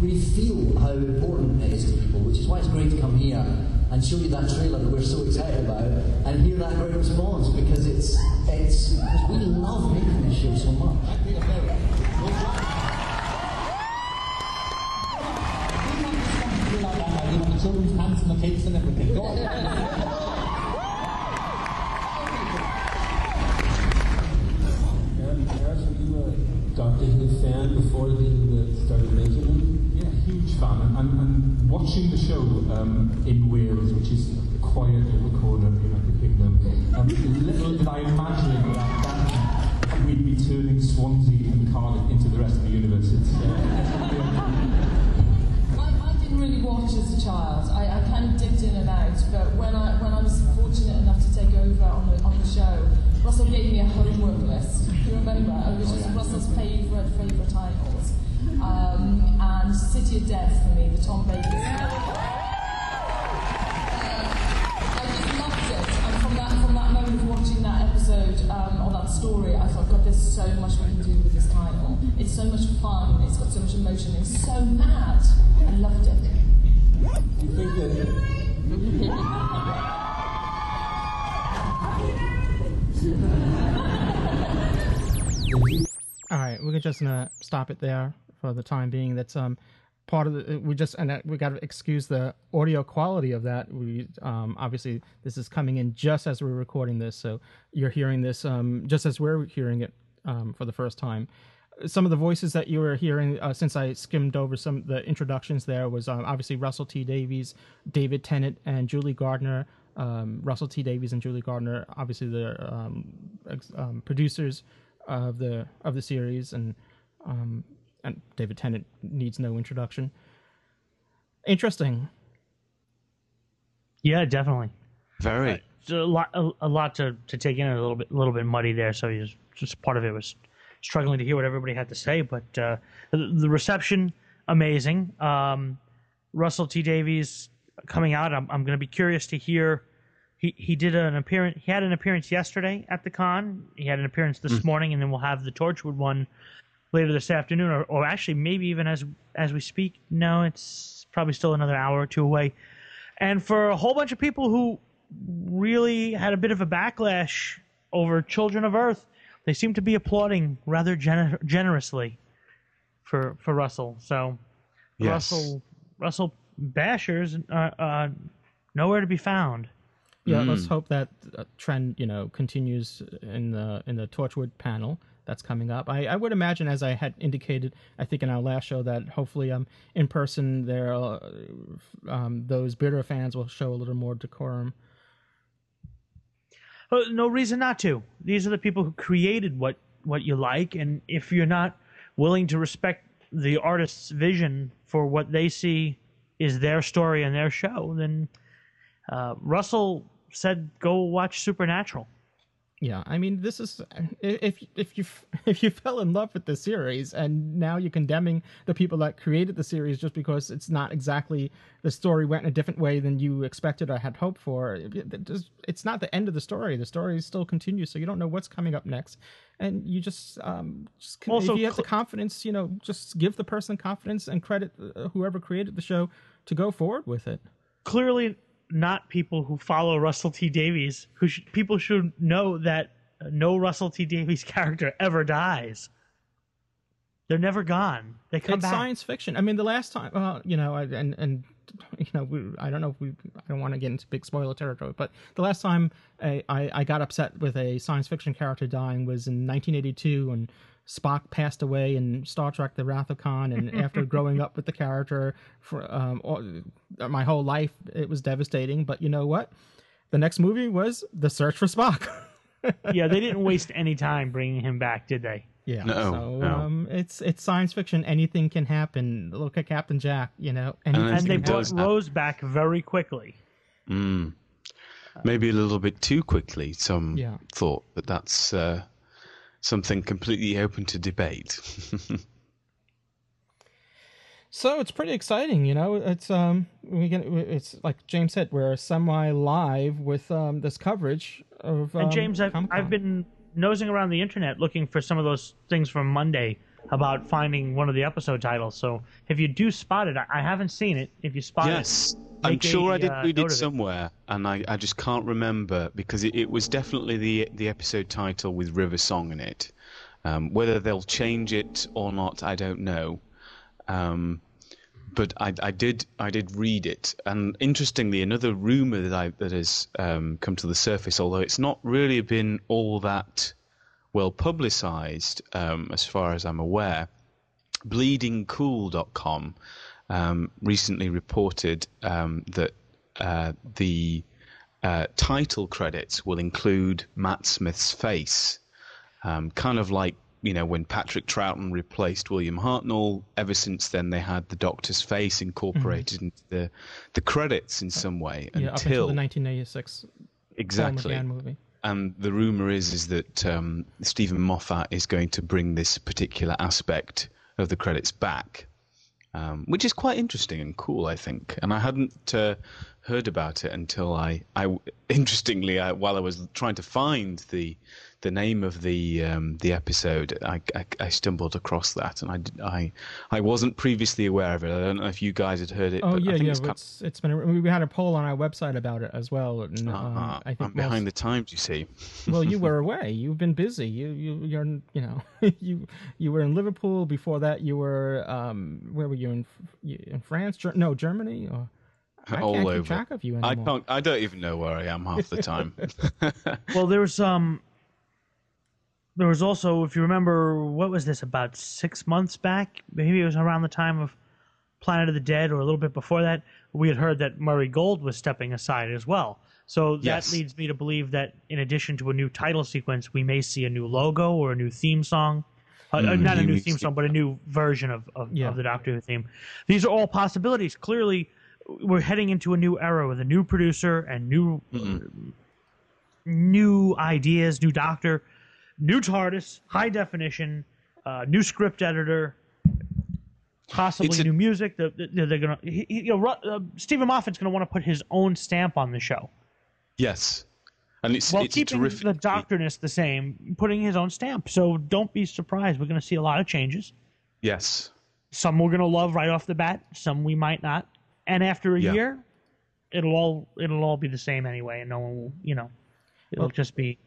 really feel how important it is to people, which is why it's great to come here and show you that trailer that we're so excited about and hear that great response because it's it's because we love making this show so much. Children's pants and the cakes and everything. Fan before you uh, started making them? Yeah, huge fan. And, and, and watching the show um, in Wales, which is a quiet little corner of the United Kingdom, um, little did I imagine that, that we'd be turning Swansea and Cardiff into the rest of the universe. It's, uh, I, I didn't really watch as a child. I, I kind of dipped in and out, but when I when I was fortunate enough to take over on the on the show, Russell gave me a homework list. Do you remember? It was just Russell's favourite favourite titles, um, and City of Death for me, the Tom Baker. story. I just loved it, and from that from that moment of watching that episode um, or that story, I thought, God, there's so much we can do with this title. It's so much fun. It's got so much emotion. It's so mad. I loved it. You think [laughs] that All right, we're just gonna stop it there for the time being. That's um part of the we just and uh, we got to excuse the audio quality of that. We um obviously this is coming in just as we're recording this, so you're hearing this um just as we're hearing it um for the first time. Some of the voices that you were hearing uh, since I skimmed over some of the introductions there was um, obviously Russell T Davies, David Tennant, and Julie Gardner. Um, Russell T Davies and Julie Gardner, obviously the um, producers of the of the series, and um, and David Tennant needs no introduction. Interesting. Yeah, definitely. Very. It's a lot, a, a lot to, to take in. A little bit, a little bit muddy there. So he's just part of it was struggling to hear what everybody had to say. But uh, the, the reception, amazing. Um, Russell T Davies, coming out. I'm, I'm going to be curious to hear. He he did an appearance. He had an appearance yesterday at the con. He had an appearance this Mm. morning, and then we'll have the Torchwood one later this afternoon, or, or actually maybe even as as we speak. No, it's probably still another hour or two away. And for a whole bunch of people who really had a bit of a backlash over Children of Earth, they seem to be applauding rather gener- generously for for Russell. So Yes. Russell Russell bashers are uh, nowhere to be found. Yeah, Hmm. let's hope that uh, trend you know continues in the in the Torchwood panel that's coming up. I, I would imagine, as I had indicated, I think in our last show, that hopefully um in person there uh, um those bitter fans will show a little more decorum. Uh, no reason not to. These are the people who created what what you like, and if you're not willing to respect the artist's vision for what they see is their story and their show, then uh, Russell said, "Go watch Supernatural." Yeah, I mean, this is if if you [laughs] if you fell in love with the series and now you're condemning the people that created the series just because it's not exactly the story went in a different way than you expected or had hoped for. It's not the end of the story. The story still continues, so you don't know what's coming up next, and you just um just Also if you have the confidence, you know, just give the person confidence and credit uh, whoever created the show to go forward with it. Clearly, not people who follow Russell T Davies. Who sh- people should know that uh, no Russell T Davies [laughs] character ever dies. They're never gone. They come it's back. science fiction. I mean, the last time, uh, you know, and and you know, we, I don't know if we, I don't want to get into big spoiler territory, but the last time I, I, I got upset with a science fiction character dying was in 1982 when Spock passed away in Star Trek: The Wrath of Khan, and [laughs] after growing up with the character for um, all, my whole life, it was devastating. But you know what? The next movie was The Search for Spock. [laughs] yeah, they didn't waste any time bringing him back, did they? Yeah. No, so no. um, it's it's science fiction. Anything can happen. Look at Captain Jack. You know, And anything And they brought happen. Rose back very quickly. Mm. Maybe a little bit too quickly, some Yeah. thought, but that's uh, something completely open to debate. [laughs] So it's pretty exciting, you know. It's um, we get it's like James said, we're semi live with um this coverage of. Um, And James, I've, I've been nosing around the internet looking for some of those things from Monday about finding one of the episode titles. So if you do spot it, I, I haven't seen it. If you spot yes, it, yes, I'm sure a, I did uh, read it somewhere, and I, I just can't remember because it, it was definitely the the episode title with River Song in it. Um, whether they'll change it or not, I don't know. Um, but I, I did I did read it, and interestingly, another rumor that I that has um, come to the surface, although it's not really been all that well publicized um, as far as I'm aware. BleedingCool.com um, recently reported um, that uh, the uh, title credits will include Matt Smith's face, um, kind of like you know when Patrick Troughton replaced William Hartnell. Ever since then, they had the Doctor's face incorporated into the the credits in some way yeah, up until until the 1986 exactly. Movie. And the rumor is is that um, Steven Moffat is going to bring this particular aspect of the credits back, um, which is quite interesting and cool, I think. And I hadn't uh, heard about it until I, I [laughs] interestingly, I, while I was trying to find the the name of the um, the episode, I, I, I stumbled across that, and I, I I wasn't previously aware of it. I don't know if you guys had heard it. Oh but yeah, I think yeah. it's It's, it's been a, we had a poll on our website about it as well, and um, Ah, I think I'm behind most- the times, you see. well, you were [laughs] away. You've been busy. You you you're you know [laughs] you you were in Liverpool. Before that, you were um where were you in in France? No, Germany. Or I all can't over. keep track of you I can't. I don't even know where I am half the time. [laughs] Well, there was um, there was also, if you remember, what was this about six months back? Maybe it was around the time of Planet of the Dead, or a little bit before that. We had heard that Murray Gold was stepping aside as well. So that Yes. leads me to believe that in addition to a new title sequence, we may see a new logo or a new theme song. Uh, uh, Mm, not a new new theme song, but a new version of, of, Yeah. of the Doctor Who theme. These are all possibilities. Clearly, we're heading into a new era with a new producer and new new ideas, new Doctor, new TARDIS, high definition, uh, new script editor. possibly a- new music. The, the, they're gonna, he, he- you know, uh, Steven Moffat's gonna want to put his own stamp on the show Yes, and it's while it's keeping terrific. the doctriness the same, putting his own stamp. So don't be surprised. We're gonna see a lot of changes. Yes, Some we're gonna love right off the bat. Some we might not. And after a Yeah. year, it'll all it'll all be the same anyway, and no one will, you know, it'll Well- just be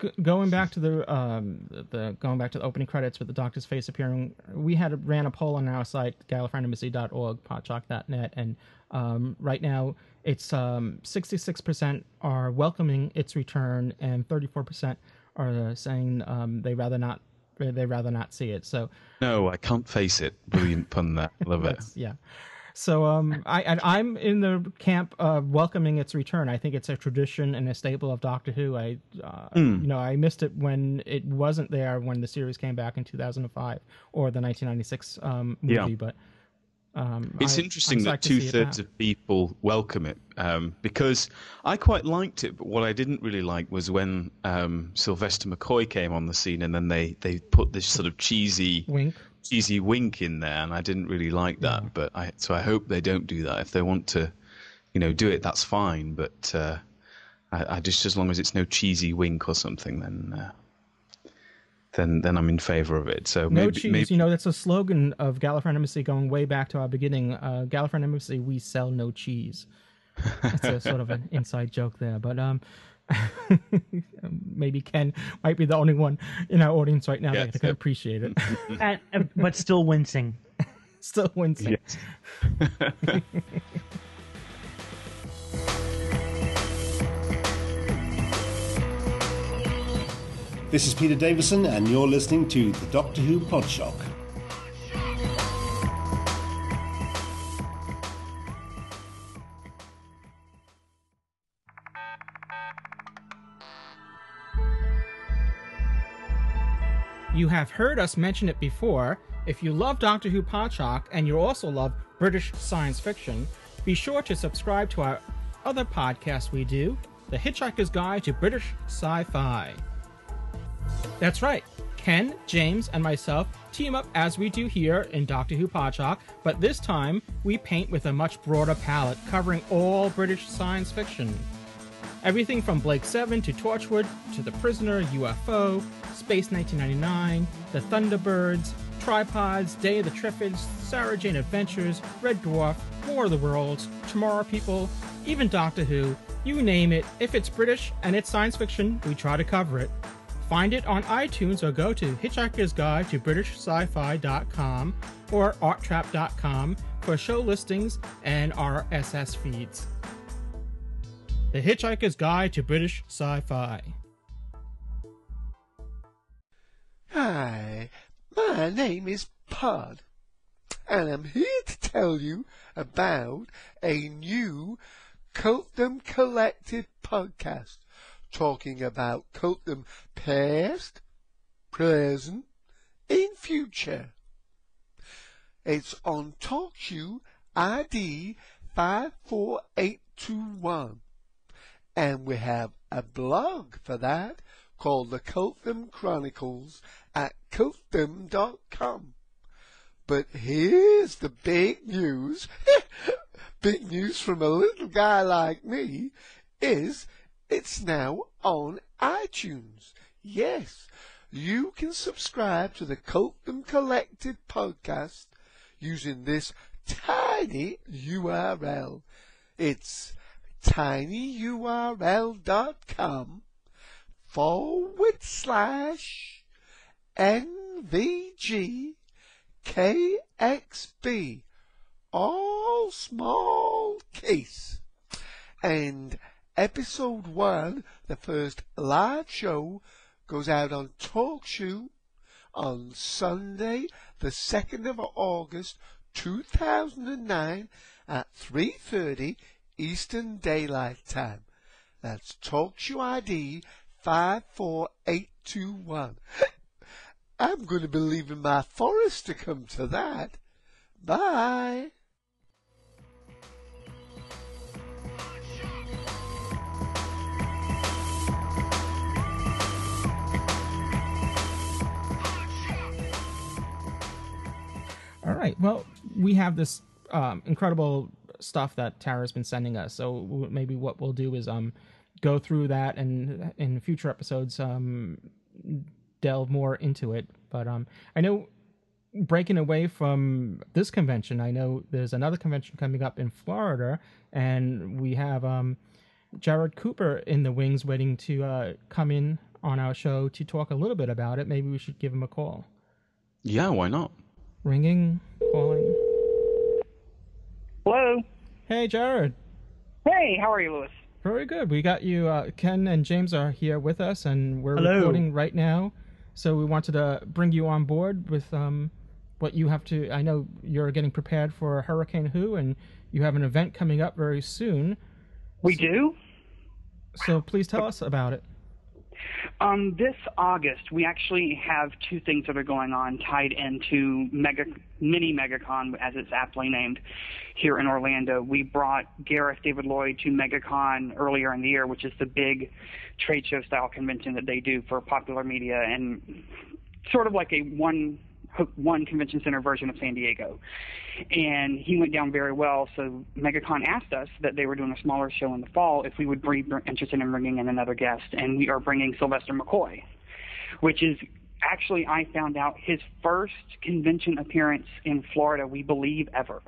G- going back to the um the, going back to the opening credits with the doctor's face appearing we had ran a poll on our site gallifreyanembassy.org podshock.net and um right now it's um 66% are welcoming its return and 34% are saying um they rather not they rather not see it so no, I can't face it. Brilliant pun there. Love it. [laughs] yeah so um i and i'm in the camp of welcoming its return i think it's a tradition and a staple of doctor who i uh, Hmm. you know i missed it when it wasn't there when the series came back in 2005 or the 1996 um movie Yeah. but um It's I- interesting I'm that psyched to see two it thirds of people welcome it um, because I quite liked it, but what I didn't really like was when um, Sylvester McCoy came on the scene and then they, they put this sort of cheesy wink cheesy wink in there, and I didn't really like that. But I so I hope they don't do that. If they want to, you know, do it, that's fine. But uh, I, I just as long as it's no cheesy wink or something, then. Uh, then, then I'm in favour of it. So no maybe, cheese maybe you know that's a slogan of gallifreyan embassy going way back to our beginning uh gallifreyan embassy we sell no cheese it's a [laughs] sort of an inside joke there but um [laughs] maybe ken might be the only one in our audience right now Yes, that can yep. appreciate it [laughs] and, and- but still wincing. [laughs] still wincing Yes. This is Peter Davison, and you're listening to the Doctor Who Podshock. You have heard us mention it before. If you love Doctor Who Podshock and you also love British science fiction, be sure to subscribe to our other podcast we do, The Hitchhiker's Guide to British Sci-Fi. That's right. Ken, James, and myself team up as we do here in Doctor Who Podshock, but this time we paint with a much broader palette covering all British science fiction. Everything from Blake 7 to Torchwood to The Prisoner, UFO, Space 1999, The Thunderbirds, Tripods, Day of the Triffids, Sarah Jane Adventures, Red Dwarf, War of the Worlds, Tomorrow People, even Doctor Who, you name it. If it's British and it's science fiction, we try to cover it. Find it on iTunes or go to Hitchhiker's Guide to BritishSci-Fi.com or ArtTrap.com for show listings and RSS feeds. The Hitchhiker's Guide to British Sci-Fi. Hi, my name is Pod, and I'm here to tell you about a new Cultum Collective podcast talking about Cultum past, present, and future. It's on TalkShoe ID 54821, and we have a blog for that called the Cultum Chronicles at cultum.com. But here's the big news. [laughs] big news from a little guy like me is it's now on iTunes. Yes, you can subscribe to the Cultum Collected podcast using this tiny URL. It's tinyurl.com forward slash NVGKXB, all small case. And episode one, the first live show, goes out on TalkShoe on Sunday, the 2nd of August, 2009 at 3.30 Eastern Daylight Time. That's talk TalkShoe ID 54821. [gasps] I'm going to be leaving my forest to come to that. Bye. All right. Well, we have this um, incredible stuff that Tara's been sending us. So maybe what we'll do is um go through that and in future episodes um delve more into it. But um I know breaking away from this convention, I know there's another convention coming up in Florida, and we have um Jarrod Cooper in the wings waiting to uh, come in on our show to talk a little bit about it. Maybe we should give him a call. Yeah, why not? Ringing, calling. Hello. Hey, Jarrod. Hey, how are you, Louis? Very good. We got you. Uh, Ken and James are here with us, and we're Hello. recording right now. So we wanted to bring you on board with um, what you have to. I know you're getting prepared for Hurricane Who, and you have an event coming up very soon. We do. So please tell us about it. Um, this August, we actually have two things that are going on tied into Mega Mini MegaCon, as it's aptly named, here in Orlando. We brought Gareth David Lloyd to MegaCon earlier in the year, which is the big trade show style convention that they do for popular media and sort of like a one one convention center version of San Diego. And he went down very well. So MegaCon asked us that they were doing a smaller show in the fall if we would be interested in bringing in another guest. And we are bringing Sylvester McCoy, which is actually, I found out, his first convention appearance in Florida, we believe, ever.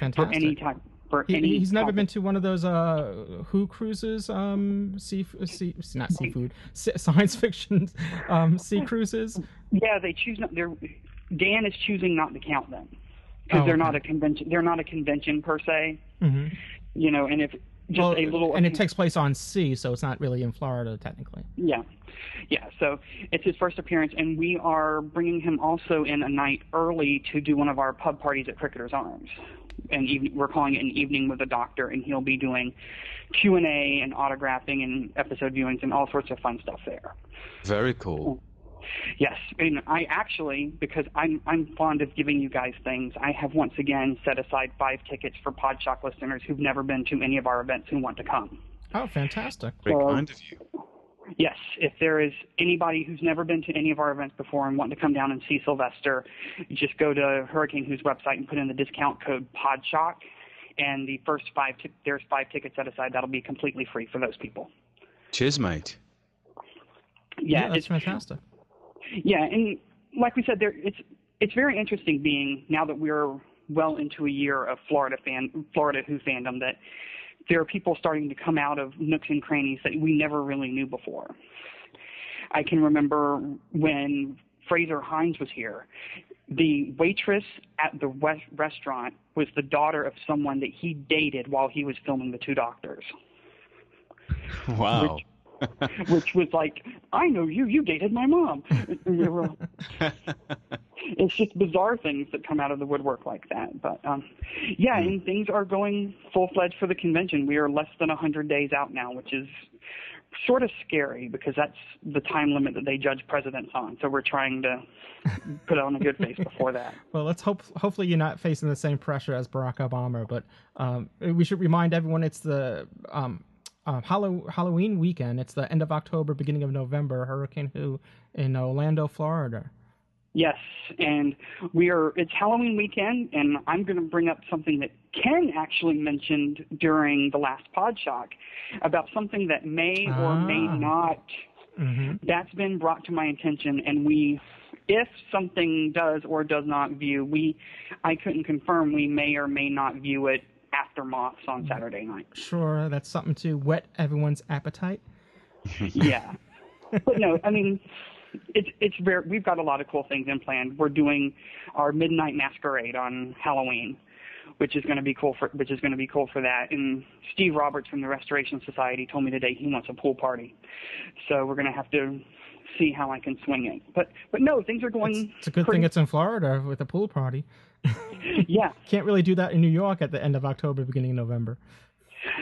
Fantastic. For any type. For He, any he's never been to one of those uh, Who cruises, um, sea, sea, not seafood, science fiction um, sea cruises. Yeah, they choose not. They're Dan is choosing not to count them because Oh, they're okay. not a convention. They're not a convention per se. hmm You know, and if just Well, a little and it takes place on sea, so it's not really in Florida technically. Yeah, yeah. So it's his first appearance, and we are bringing him also in a night early to do one of our pub parties at Cricketers Arms. And even, we're calling it an evening with a doctor, and he'll be doing Q and A and autographing and episode viewings and all sorts of fun stuff there. Very cool. Oh. Yes, and I actually, because I'm I'm fond of giving you guys things, I have once again set aside five tickets for Podshock listeners who've never been to any of our events who want to come. Oh, fantastic! Very kind of you. Yes, if there is anybody who's never been to any of our events before and want to come down and see Sylvester, just go to Hurricane Who's website and put in the discount code PODSHOCK, and the first five ti- there's five tickets set aside. That'll be completely free for those people. Cheers, mate. Yeah, that's it's fantastic. Yeah, and like we said, there it's it's very interesting being now that we're well into a year of Florida fan Florida Who fandom that there are people starting to come out of nooks and crannies that we never really knew before. I can remember when Frazer Hines was here. The waitress at the west restaurant was the daughter of someone that he dated while he was filming The Two Doctors. Wow. which [laughs] was like, I know you, you dated my mom. And we were- [laughs] it's just bizarre things that come out of the woodwork like that. But um, yeah, and things are going full fledged for the convention. We are less than a hundred days out now, which is sort of scary because that's the time limit that they judge presidents on. So we're trying to put on a good face before that. [laughs] Well, let's hope. Hopefully, you're not facing the same pressure as Barack Obama. But um, we should remind everyone it's the um, Hallow- Halloween weekend. It's the end of October, beginning of November. Hurricane Who in Orlando, Florida. Yes, and we are. It's Halloween weekend, and I'm going to bring up something that Ken actually mentioned during the last Podshock about something that may or may Ah. not. Mm-hmm. That's been brought to my attention, and we, if something does or does not view, we, I couldn't confirm. We may or may not view it after Moths on Saturday night. Sure, that's something to whet everyone's appetite. [laughs] yeah. But no, I mean, it's it's very. We've got a lot of cool things in plan. We're doing our midnight masquerade on Halloween, which is going to be cool for which is going to be cool for that. And Steve Roberts from the Restoration Society told me today he wants a pool party, so we're going to have to see how I can swing it. But but no, things are going. It's a good thing it's in Florida with a pool party. [laughs] yeah. Can't really do that in New York at the end of October, beginning of November.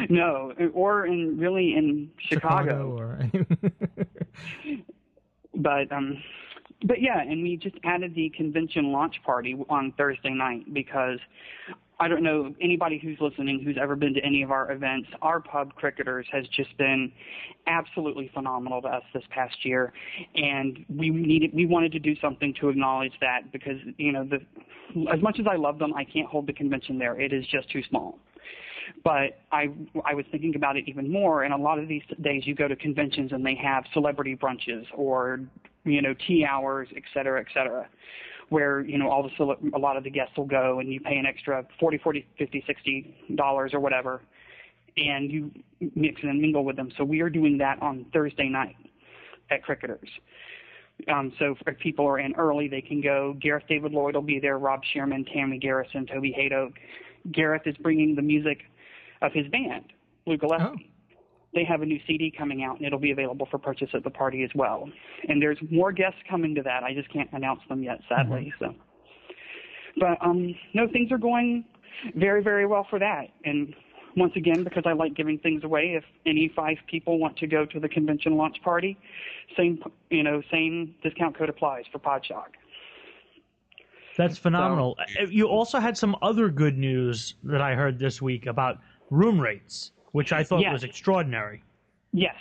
No, or in really in Chicago. or [laughs] but um but yeah and we just added the convention launch party on thursday night because i don't know anybody who's listening who's ever been to any of our events our pub cricketers has just been absolutely phenomenal to us this past year and we needed we wanted to do something to acknowledge that because you know the as much as I love them, I can't hold the convention there. It is just too small. But I I was thinking about it even more. And a lot of these days, you go to conventions and they have celebrity brunches or you know tea hours, et cetera, et cetera, where you know all the cele- a lot of the guests will go and you pay an extra forty, forty, fifty, sixty dollars or whatever, and you mix and mingle with them. So we are doing that on Thursday night at Cricketers. Um, so if people are in early, they can go. Gareth David Lloyd will be there, Rob Shearman, Tammy Garrison, Toby Hadoke. Gareth is bringing the music of his band, Blue Gillespie. They have a new CD coming out, and it'll be available for purchase at the party as well. And there's more guests coming to that. I just can't announce them yet, sadly. So, but um, no, things are going very, very well for that. And once again, because I like giving things away, if any five people want to go to the convention launch party, same you know same discount code applies for Podshock. That's phenomenal. Uh, You also had some other good news that I heard this week about room rates, which I thought Yes. was extraordinary. Yes,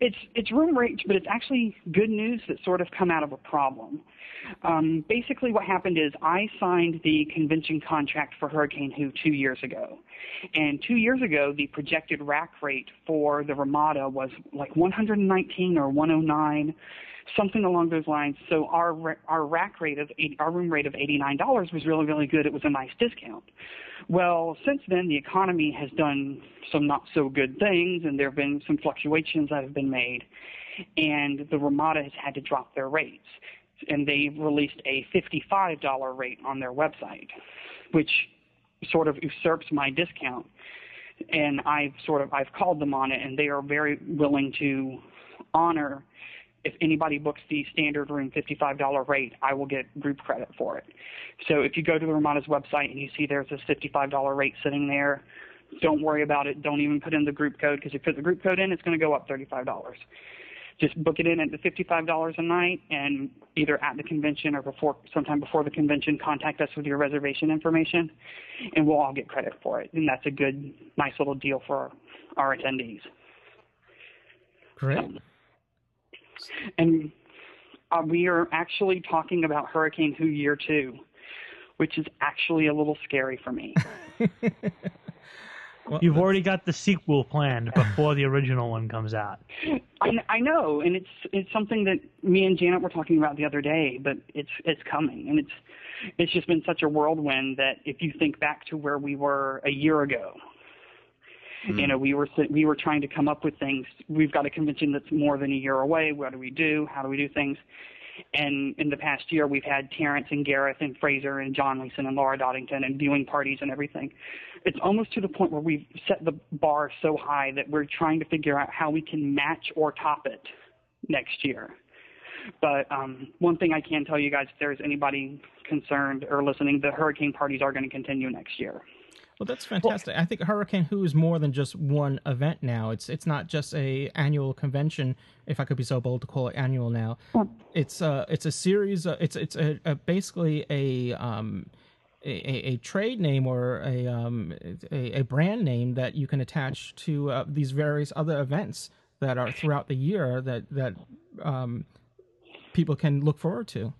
it's it's room rates, but it's actually good news that sort of come out of a problem. Um, basically, what happened is I signed the convention contract for Hurricane Who two years ago, and two years ago the projected rack rate for the Ramada was like 119 or 109, something along those lines. So our our rack rate of 80, our room rate of $89 was really really good. It was a nice discount. Well, since then, the economy has done some not so good things, and there have been some fluctuations that have been made, and the Ramada has had to drop their rates. And they released a $55 rate on their website, which sort of usurps my discount. And I've sort of I've called them on it, and they are very willing to honor if anybody books the standard room $55 rate, I will get group credit for it. So if you go to the Ramada's website and you see there's this $55 rate sitting there, don't worry about it. Don't even put in the group code because if you put the group code in, it's going to go up $35. Just book it in at the $55 a night and either at the convention or before, sometime before the convention, contact us with your reservation information and we'll all get credit for it. And that's a good, nice little deal for our attendees. Great. Um, And uh, we are actually talking about Hurricane Who Year 2, which is actually a little scary for me. [laughs] You've already got the sequel planned before the original one comes out. I, I know, and it's it's something that me and Janet were talking about the other day, but it's it's coming, and it's it's just been such a whirlwind that if you think back to where we were a year ago, you know, we were we were trying to come up with things. We've got a convention that's more than a year away. What do we do? How do we do things? And in the past year, we've had Terrence and Gareth and Frazer and John Leeson and Laura Doddington and viewing parties and everything. It's almost to the point where we've set the bar so high that we're trying to figure out how we can match or top it next year. But um, one thing I can tell you guys, if there's anybody concerned or listening, the hurricane parties are going to continue next year. Well, that's fantastic. I think Hurricane Who is more than just one event now. It's it's not just a annual convention, if I could be so bold to call it annual now. It's uh it's a series. Of, it's it's a, a basically a um a, a a trade name or a um a, a brand name that you can attach to uh, these various other events that are throughout the year that that um people can look forward to.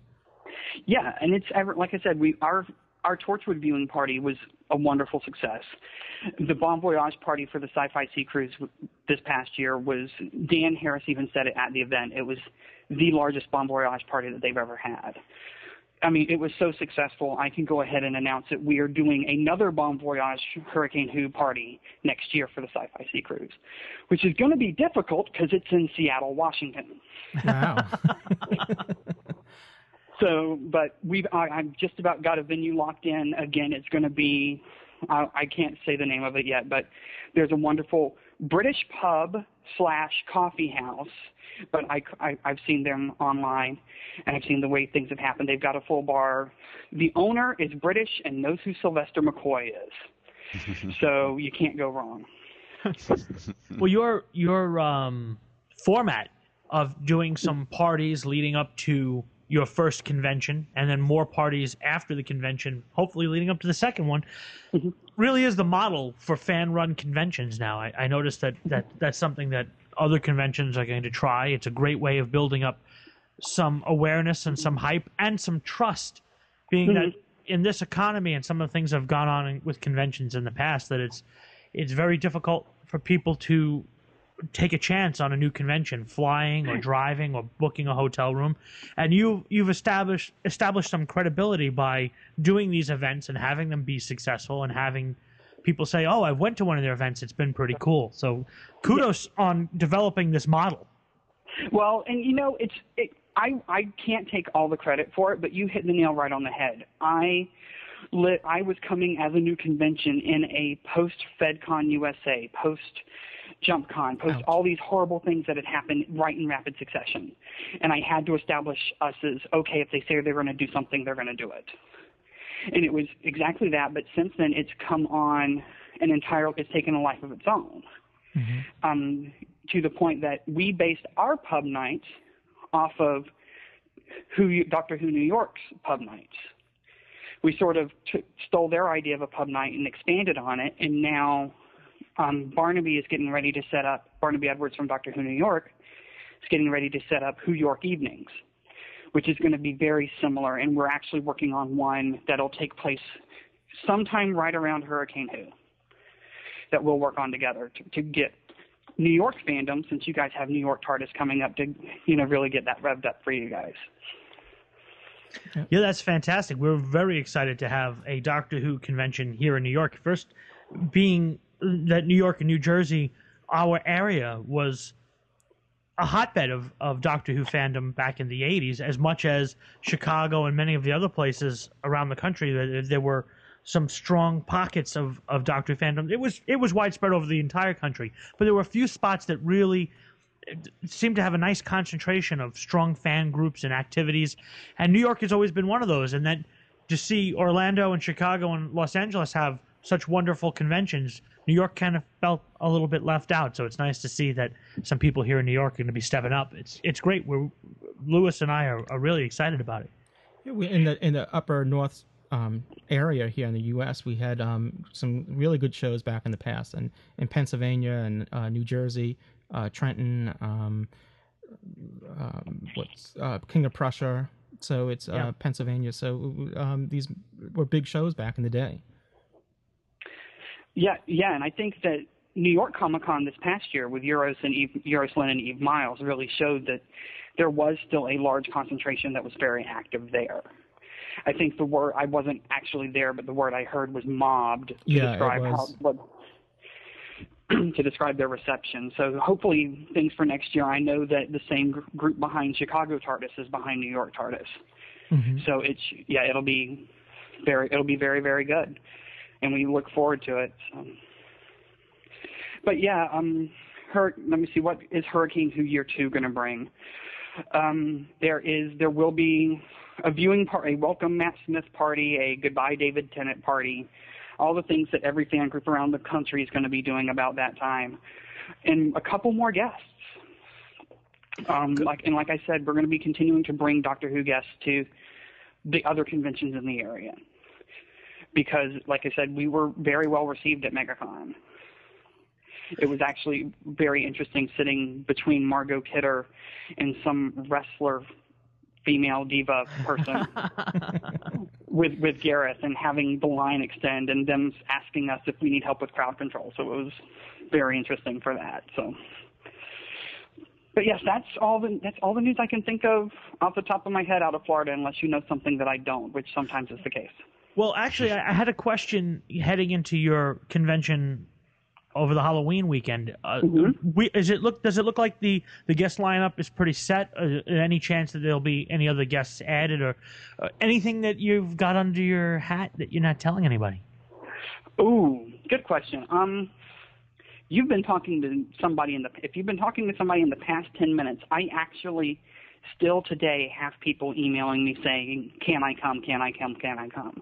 Yeah, and it's ever like I said, we our our Torchwood viewing party was a wonderful success. The Bon Voyage party for the Sci-Fi Sea Cruise this past year was Dan Harris even said it at the event. It was the largest Bon Voyage party that they've ever had. I mean, it was so successful. I can go ahead and announce that we are doing another Bon Voyage Hurricane Who party next year for the Sci-Fi Sea Cruise, which is going to be difficult because it's in Seattle, Washington. Wow. [laughs] So, but we've I, I've just about got a venue locked in. Again, it's going to be I, I can't say the name of it yet, but there's a wonderful British pub slash coffee house. But I, I I've seen them online, and I've seen the way things have happened. They've got a full bar. The owner is British and knows who Sylvester McCoy is, [laughs] so you can't go wrong. [laughs] well, your your um, format of doing some parties leading up to your first convention, and then more parties after the convention, hopefully leading up to the second one, really is the model for fan-run conventions now. I, I noticed that, that that's something that other conventions are going to try. It's a great way of building up some awareness and some hype and some trust, being that mm-hmm. in this economy and some of the things that have gone on with conventions in the past that it's it's very difficult for people to take a chance on a new convention, flying or hmm. driving or booking a hotel room. And you you've established established some credibility by doing these events and having them be successful and having people say, "Oh, I went to one of their events. It's been pretty cool." So, kudos on developing this model. Well, and you know, it's it, I I can't take all the credit for it, but you hit the nail right on the head. I lit, I was coming as a new convention in a post FedCon USA, post JumpCon, post all these horrible things that had happened right in rapid succession, and I had to establish us as okay. If they say they're going to do something, they're going to do it. And it was exactly that. But since then, it's come on an entire. It's taken a life of its own um, to the point that we based our pub nights off of who Doctor Who New York's pub nights. We sort of t- stole their idea of a pub night and expanded on it, and now um, Barnaby is getting ready to set up. Barnaby Edwards from Doctor Who New York is getting ready to set up Who York Evenings, which is going to be very similar, and we're actually working on one that'll take place sometime right around Hurricane Who that we'll work on together to, to get New York fandom, since you guys have New York TARDIS coming up, to you know really get that revved up for you guys. Yeah, that's fantastic. We're very excited to have a Doctor Who convention here in New York. First, being that New York and New Jersey, our area was a hotbed of, of Doctor Who fandom back in the 80s, as much as Chicago and many of the other places around the country. There, there were some strong pockets of, of Doctor Who fandom. It was it was widespread over the entire country, but there were a few spots that really uh, seemed to have a nice concentration of strong fan groups and activities. And New York has always been one of those. And then to see Orlando and Chicago and Los Angeles have such wonderful conventions, New York kind of felt a little bit left out. So it's nice to see that some people here in New York are going to be stepping up. It's it's great. We're Louis and I are, are really excited about it. Yeah, we, in the in the upper north um, area here in the U.S., we had um, some really good shows back in the past, and in Pennsylvania and uh, New Jersey, uh, Trenton, um, um, what's uh, King of Prussia. So it's uh, Yeah. Pennsylvania. So um, these were big shows back in the day. Yeah, yeah, and I think that New York Comic Con this past year with Euros and Eve, Euros Lynn and Eve Miles really showed that there was still a large concentration that was very active there. I think the word I wasn't actually there, but the word I heard was mobbed to Yeah, describe how what [clears throat] to describe their reception. So hopefully things for next year. I know that the same gr- group behind Chicago TARDIS is behind New York TARDIS. Mm-hmm. So it's yeah, it'll be very it'll be very very good, and we look forward to it. So. But yeah, um, her. Let me see what is Hurricane Who Year Two going to bring. Um, there is there will be a viewing party, a welcome Matt Smith party, a goodbye David Tennant party, all the things that every fan group around the country is going to be doing about that time, and a couple more guests. Um, like and like I said, we're going to be continuing to bring Doctor Who guests to the other conventions in the area because, like I said, we were very well received at MegaCon. It was actually very interesting sitting between Margot Kidder and some wrestler female diva person [laughs] with with Gareth and having the line extend and them asking us if we need help with crowd control. So it was very interesting for that. So but yes, that's all the that's all the news I can think of off the top of my head out of Florida, unless you know something that I don't, which sometimes is the case. Well, actually, I I had a question heading into your convention over the Halloween weekend. Uh, we, is it look? Does it look like the the guest lineup is pretty set? Uh, any chance that there'll be any other guests added, or uh, anything that you've got under your hat that you're not telling anybody? Ooh, good question. Um, you've been talking to somebody in the if you've been talking to somebody in the past ten minutes, I actually still today have people emailing me saying, "Can I come? Can I come? Can I come?"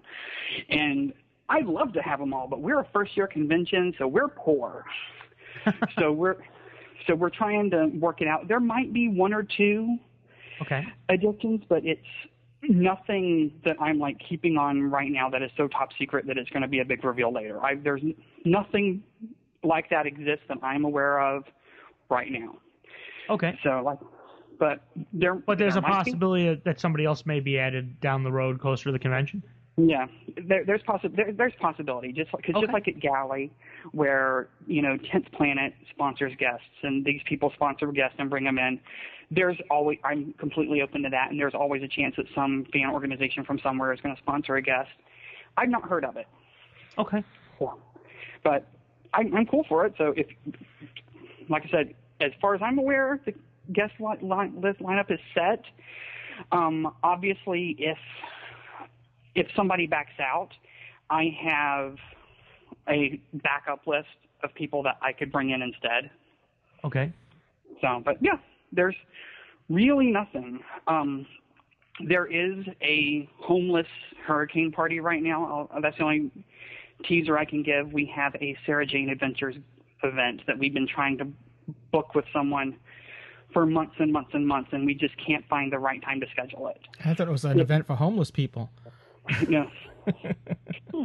And I'd love to have them all, but we're a first year convention, so we're poor. [laughs] so we're so we're trying to work it out. There might be one or two Okay. additions, but it's nothing that I'm like keeping on right now that is so top secret that it's going to be a big reveal later. I, there's nothing like that exists that I'm aware of right now. Okay. So like, but there. But there's there a possibility that somebody else may be added down the road closer to the convention. Yeah, there, there's possi- there, there's possibility. Just because just like at Galley, where you know Tenth Planet sponsors guests, and these people sponsor guests and bring them in. There's always I'm completely open to that, and there's always a chance that some fan organization from somewhere is going to sponsor a guest. I've not heard of it. Okay. But I'm, I'm cool for it. So if, like I said, as far as I'm aware, the guest li- line, list lineup is set. Um, obviously, if if somebody backs out, I have a backup list of people that I could bring in instead. Okay. So, but yeah, there's really nothing. Um, there is a homeless hurricane party right now. I'll, that's the only teaser I can give. We have a Sarah Jane Adventures event that we've been trying to book with someone for months and months and months, and we just can't find the right time to schedule it. I thought it was an event for homeless people. [laughs] no.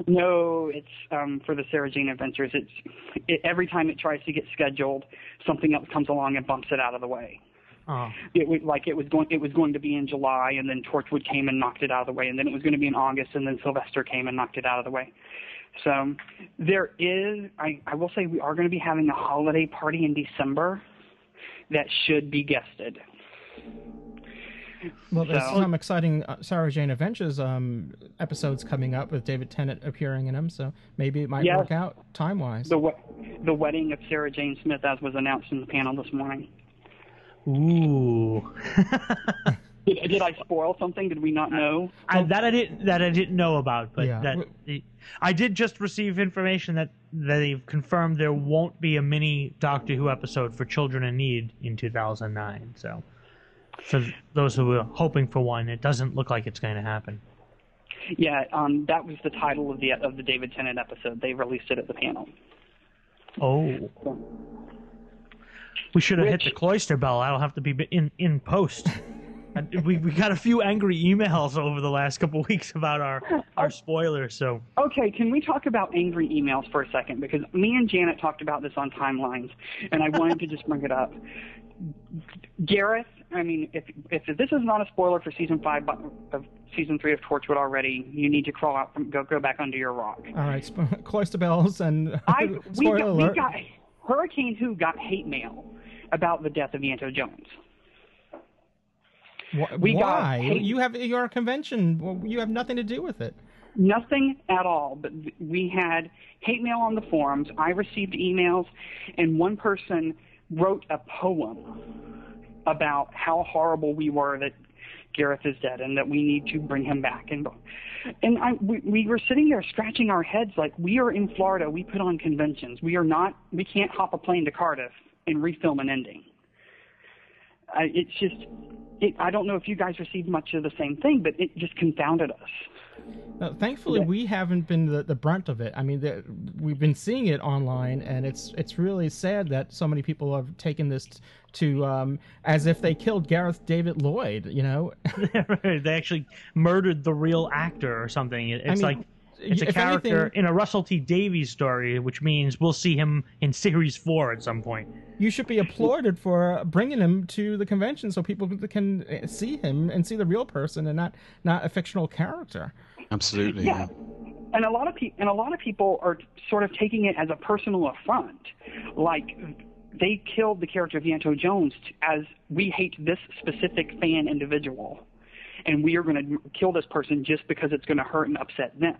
no, it's um, for the Sarah Jane Adventures. It's it, every time it tries to get scheduled, something else comes along and bumps it out of the way. Oh. It was like it was going it was going to be in July, and then Torchwood came and knocked it out of the way, and then it was going to be in August, and then Sylvester came and knocked it out of the way. So there is, I, I will say, we are going to be having a holiday party in December that should be guested. Well, there's So- some exciting uh, Sarah Jane Adventures um, episodes coming up with David Tennant appearing in them, so maybe it might Yes. work out time wise. The the wedding of Sarah Jane Smith, as was announced in the panel this morning. Ooh. Did, did I spoil something? Did we not know? I, that I didn't that I didn't know about, but Yeah. that I did just receive information that, that they've confirmed there won't be a mini Doctor Who episode for Children in Need in 2009. So, for those who were hoping for one, it doesn't look like it's going to happen. Yeah, um, that was the title of the of the David Tennant episode. They released it at the panel. Oh. We should have hit the cloister bell. I'll have to be in in post. [laughs] And we we got a few angry emails over the last couple of weeks about our our [laughs] spoilers. So Okay, can we talk about angry emails for a second? Because me and Janet talked about this on timelines, and I wanted to just bring it up. Gareth, I mean, if if this is not a spoiler for season five but- of season three of Torchwood already, you need to crawl out from go go back under your rock. All right, sp- [laughs] cloister bells and [laughs] I we spoiler got, we got Hurricane Who got hate mail about the death of Ianto Jones. Wh- we got Why? hate- You have you're convention. You have nothing to do with it. Nothing at all. But we had hate mail on the forums. I received emails, and one person wrote a poem about how horrible we were that Gareth is dead and that we need to bring him back. And and I, we, we were sitting there scratching our heads like we are in Florida. We put on conventions. We are not. We can't hop a plane to Cardiff and refilm an ending. I, it's just. It, I don't know if you guys received much of the same thing, but it just confounded us. Uh, thankfully, we haven't been the, the brunt of it. I mean, the, we've been seeing it online, and it's it's really sad that so many people have taken this to um, as if they killed Gareth David Lloyd. You know, [laughs] [laughs] they actually murdered the real actor or something. It- I It's mean, like it's a if character anything- in a Russell T Davies story, which means we'll see him in [laughs] series four at some point. You should be applauded for bringing him to the convention so people can uh, see him and see the real person and not not a fictional character. Absolutely. Yeah. And a lot of people and a lot of people are sort of taking it as a personal affront, like they killed the character of Ianto Jones as we hate this specific fan individual, and we are going to kill this person just because it's going to hurt and upset them.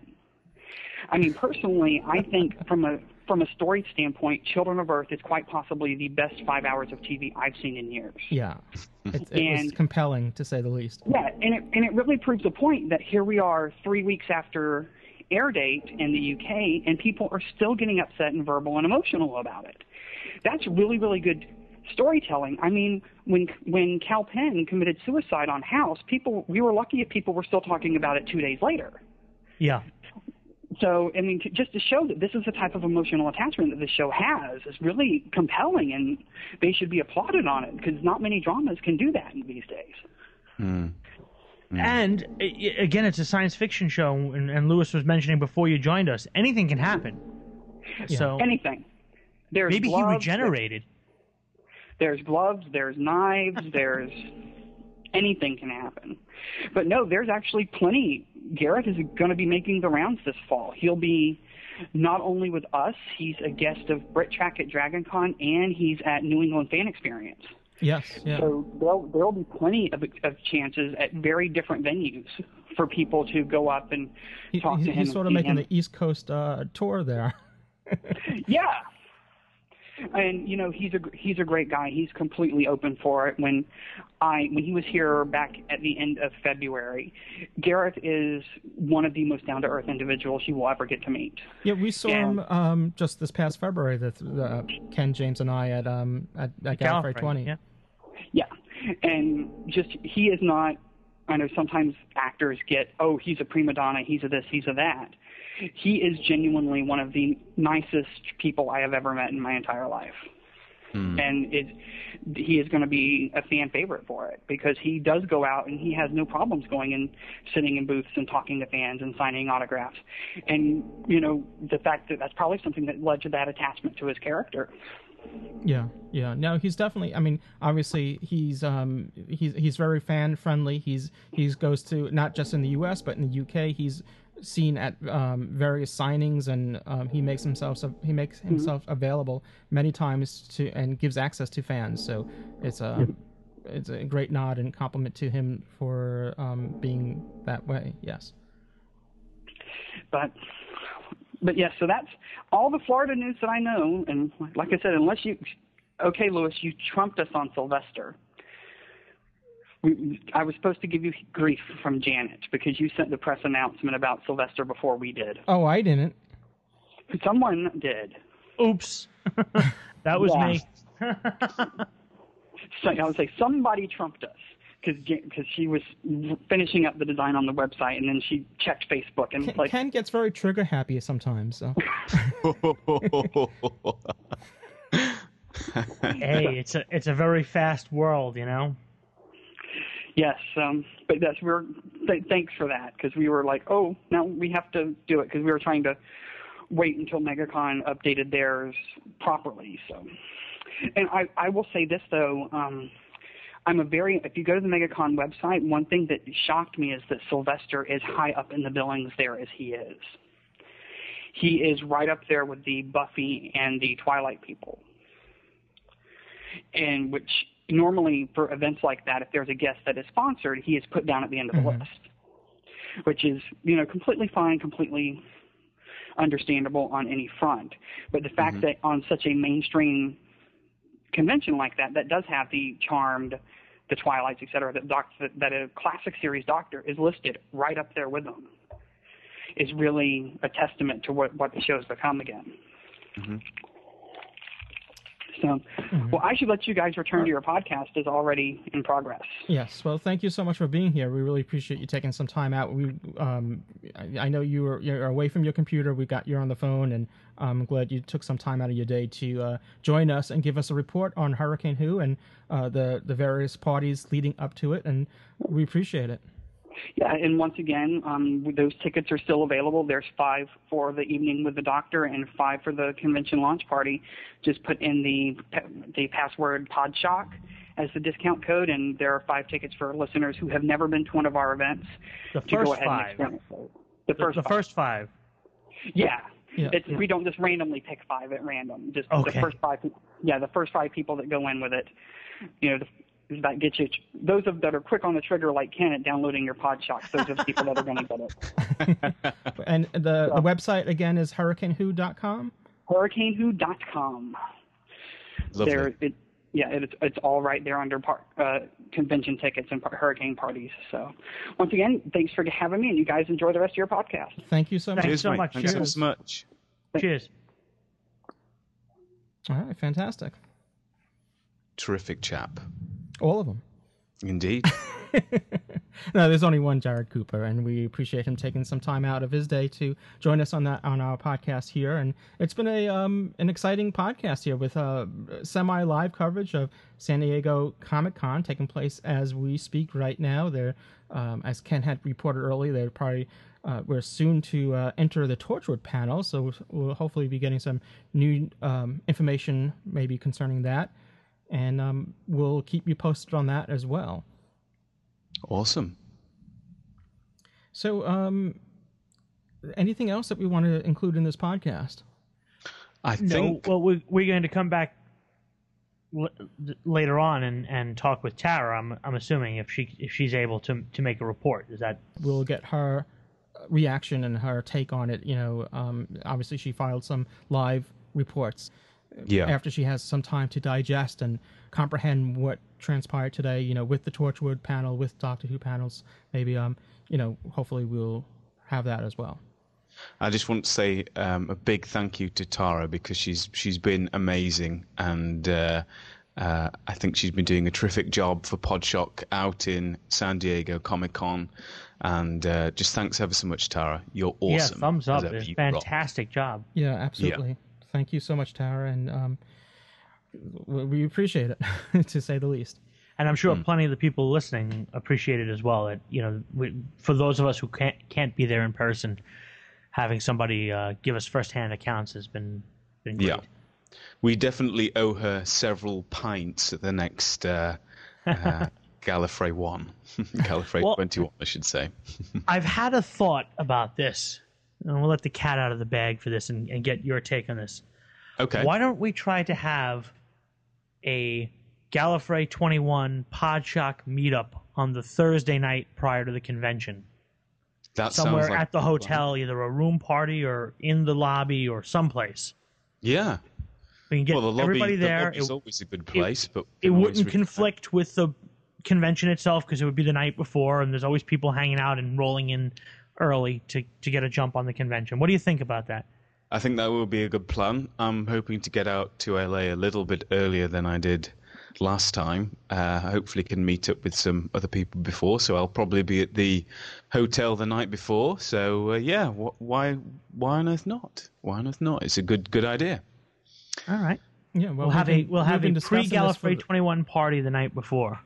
I mean, personally, I think from a from a story standpoint, Children of Earth is quite possibly the best five hours of TV I've seen in years. Yeah, it, it was compelling to say the least. Yeah, and it and it really proves the point that here we are three weeks after air date in the UK, and people are still getting upset and verbal and emotional about it. That's really really good storytelling. I mean, when when Kal Penn committed suicide on House, people we were lucky if people were still talking about it two days later. Yeah. So, I mean, to, just to show that this is the type of emotional attachment that the show has is really compelling, and they should be applauded on it because not many dramas can do that these days. Hmm. And i- i- again, it's a science fiction show, and, and Louis was mentioning before you joined us, anything can happen. So anything. There's maybe he gloves, regenerated. There's gloves, there's knives, there's [laughs] anything can happen. But no, there's actually plenty Gareth is going to be making the rounds this fall. He'll be not only with us, he's a guest of Brit Track at DragonCon, and he's at New England Fan Experience. Yes, yeah. So there'll there'll be plenty of, of chances at very different venues for people to go up and He- talk he's, to him. he's sort of making him. the East Coast uh, tour there. [laughs] yeah. And you know he's a he's a great guy. He's completely open for it. When I when he was here back at the end of February, Gareth is one of the most down to earth individuals you will ever get to meet. Yeah, we saw Yeah. him um, just this past February. The, the Ken James and I at um at, at Gallifrey Gallifrey, Twenty. yeah. Yeah, and just he is not. I know sometimes actors get, oh, he's a prima donna, he's a this, he's a that. He is genuinely one of the nicest people I have ever met in my entire life. and it he is going to be a fan favorite for it because he does go out and he has no problems going and sitting in booths and talking to fans and signing autographs and you know the fact that that's probably something that led to that attachment to his character Yeah, yeah. No, he's definitely. I mean, obviously, he's um he's he's very fan friendly. He's he's goes to not just in the U.S. but in the U.K. He's seen at um, various signings and um, he makes himself he makes himself available many times to and gives access to fans. So it's a it's a great nod and compliment to him for um, being that way. Yes. but but yes so that's all the florida news that i know and like i said unless you okay louis you trumped us on sylvester we, I was supposed to give you grief from Janet because you sent the press announcement about Sylvester before we did. Oh, I didn't. Someone did. Oops. [laughs] that was me. So I would say somebody trumped us because because she was finishing up the design on the website and then she checked Facebook and Ken, like Ken gets very trigger happy sometimes. So. [laughs] hey, it's a it's a very fast world, you know. Yes, um, but that's we're th- thanks for that because we were like, oh, now we have to do it because we were trying to wait until MegaCon updated theirs properly. So, and I I will say this though, um, I'm a very if you go to the MegaCon website, one thing that shocked me is that Sylvester is high up in the billings there as he is. He is right up there with the Buffy and the Twilight people and which normally for events like that, if there's a guest that is sponsored, he is put down at the end of the mm-hmm. list, which is you know completely fine, completely understandable on any front. But the fact mm-hmm. that on such a mainstream convention like that, that does have the Charmed, the Twilights, et cetera, that, doc, that, that a classic series Doctor is listed right up there with them, is really a testament to what what the show's become again. Mm-hmm. So, well, I should let you guys return to your podcast. is already in progress. Yes. Well, thank you so much for being here. We really appreciate you taking some time out. We, um, I, I know you were you're away from your computer. We got you on the phone, and I'm glad you took some time out of your day to uh, join us and give us a report on Hurricane Who and uh, the the various parties leading up to it. And we appreciate it. Yeah, and once again, um, those tickets are still available. There's five for the evening with the doctor and five for the convention launch party. Just put in the the password PodShock as the discount code, and there are five tickets for listeners who have never been to one of our events The to go first ahead five. and experience. The The, first the five. first five. Yeah. Yeah, It's, yeah. We don't just randomly pick five at random. Just Okay. the first five. Yeah, the first five people that go in with it. You know, the, that gets you. Those of that are quick on the trigger, like Ken, at downloading your pod shocks. Those are the people that are going to get it. [laughs] And the the website again is hurricanewho.com. Hurricanewho.com. Lovely. There, it, yeah, it's it's all right there under par, uh, convention tickets and par- hurricane parties. So, once again, thanks for having me, and you guys enjoy the rest of your podcast. Thank you so much. Cheers, mate. Thanks Cheers. so much. Cheers. All right, fantastic. Terrific chap. All of them. Indeed. [laughs] no, there's only one Jarrod Cooper, and we appreciate him taking some time out of his day to join us on that on our podcast here. And it's been a um an exciting podcast here with uh semi live coverage of San Diego Comic Con taking place as we speak right now. There, um, as Ken had reported earlier, they're probably. Uh, we're soon to uh, enter the Torchwood panel, so we'll hopefully be getting some new um, information, maybe concerning that, and um, we'll keep you posted on that as well. Awesome. So, um, anything else that we want to include in this podcast? I No, think well, we, we're going to come back l- later on and, and talk with Tara. I'm I'm assuming if she if she's able to to make a report. Is that we'll get her reaction and her take on it. You know, um, obviously she filed some live reports. Yeah. After she has some time to digest and comprehend what transpired today, you know, with the Torchwood panel, with Doctor Who panels, maybe, um, you know, hopefully we'll have that as well. I just want to say um, a big thank you to Tara because she's she's been amazing and uh, uh, I think she's been doing a terrific job for Podshock out in San Diego Comic Con. And uh, just thanks ever so much, Tara. You're awesome. yeah? Thumbs up. as ever. It's You rock. fantastic job. Yeah, absolutely. Thank you so much, Tara, and um, we we appreciate it, [laughs] to say the least. And I'm sure Hmm. plenty of the people listening appreciate it as well. That you know, we, for those of us who can't can't be there in person, having somebody uh, give us firsthand accounts has been been great. Yeah. We definitely owe her several pints at the next uh, uh, [laughs] Gallifrey 1. [laughs] Gallifrey Well- 21, I should say. I've had a thought about this, and we'll let the cat out of the bag for this and, and get your take on this. Okay. Why don't we try to have a Gallifrey 21 Podshock meetup on the Thursday night prior to the convention? That Somewhere sounds like at the hotel, either a room party or in the lobby or someplace. Yeah. We can get well, the lobby, everybody there. It- always a good place, but it wouldn't conflict with the convention itself because it would be the night before, and there's always people hanging out and rolling in early to to get a jump on the convention. What do you think about that? I think that will be a good plan. I'm hoping to get out to LA a little bit earlier than I did last time. Uh, hopefully, can meet up with some other people before. So I'll probably be at the hotel the night before. So uh, yeah, wh- why why on earth not? Why on earth not? It's a good good idea. All right. Yeah, well, we'll have we've a been- we'll we've have been a pre Gallifrey the- 21 party the night before.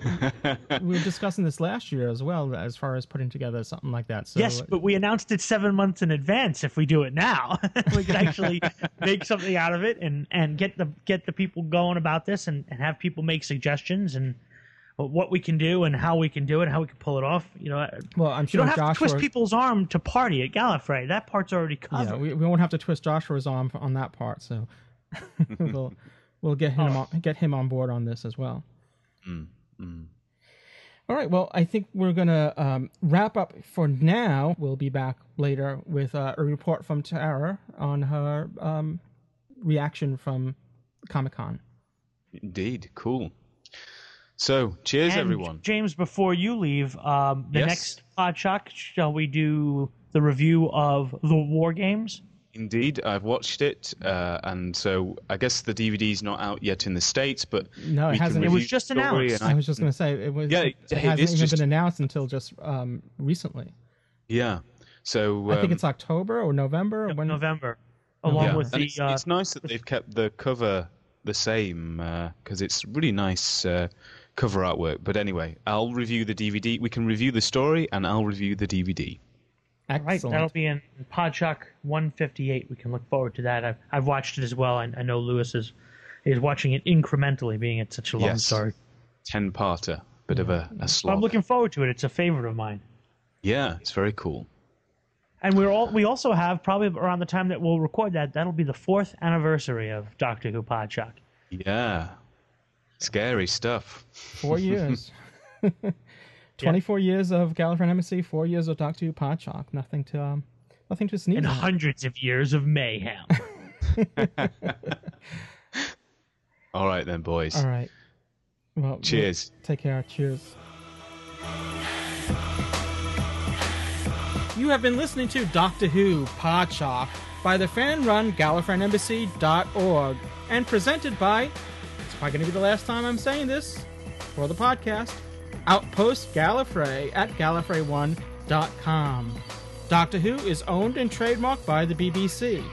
[laughs] we were discussing this last year as well, as far as putting together something like that. So, yes, but we announced it seven months in advance. If we do it now, [laughs] we could actually [laughs] make something out of it and, and get the get the people going about this and, and have people make suggestions and what we can do and how we can do it, and how we can pull it off. You know, Well, I'm sure you sure don't have Joshua. to twist people's arm to party at Gallifrey. That part's already covered. yeah, we, we won't have to twist Joshua's arm on that part. So we'll we'll get him Oh. on, get him on board on this as well. Mm, mm. All right. Well, I think we're gonna um, wrap up for now. We'll be back later with uh, a report from Tara on her um, reaction from Comic Con. Indeed, cool. So cheers, And, everyone. James, before you leave, um, the Yes. next Podshock, shall we do the review of the War Games? Indeed, I've watched it, uh, and so I guess the DVD's not out yet in the states, but No, it hasn't. It was just announced. and I was just gonna say it was. Yeah, it, it- it hasn't is even just- been announced until just um, recently. yeah. So I think um, it's October or November. or when November, along yeah. with And the. it's, uh, it's nice that they've kept the cover the same because it's really nice uh, cover artwork. But anyway, I'll review the DVD. We can review the story, and I'll review the DVD. Right, Excellent. that'll be in Podshock 158. We can look forward to that. I've, I've watched it as well. I, I know Louis is is watching it incrementally, being it's such a long Yes. story. Ten parter, bit of a, a So I'm looking forward to it. It's a favorite of mine. Yeah, it's very cool. And we're all we also have probably around the time that we'll record that that'll be the fourth anniversary of Doctor Who Podshock. Yeah, scary stuff. Four years. [laughs] [laughs] 24 years of Gallifreyan Embassy, four years of Doctor Who Podshock. Nothing to um, nothing to sneeze And at. hundreds of years of mayhem. [laughs] [laughs] All right then, boys. All right. Well, Cheers. we'll Take care. Cheers. You have been listening to Doctor Who Podshock by the fan-run GallifreyanEmbassy.org and presented by, it's probably going to be the last time I'm saying this for the podcast, Outpost Gallifrey at Gallifrey1.com. Doctor Who is owned and trademarked by the BBC.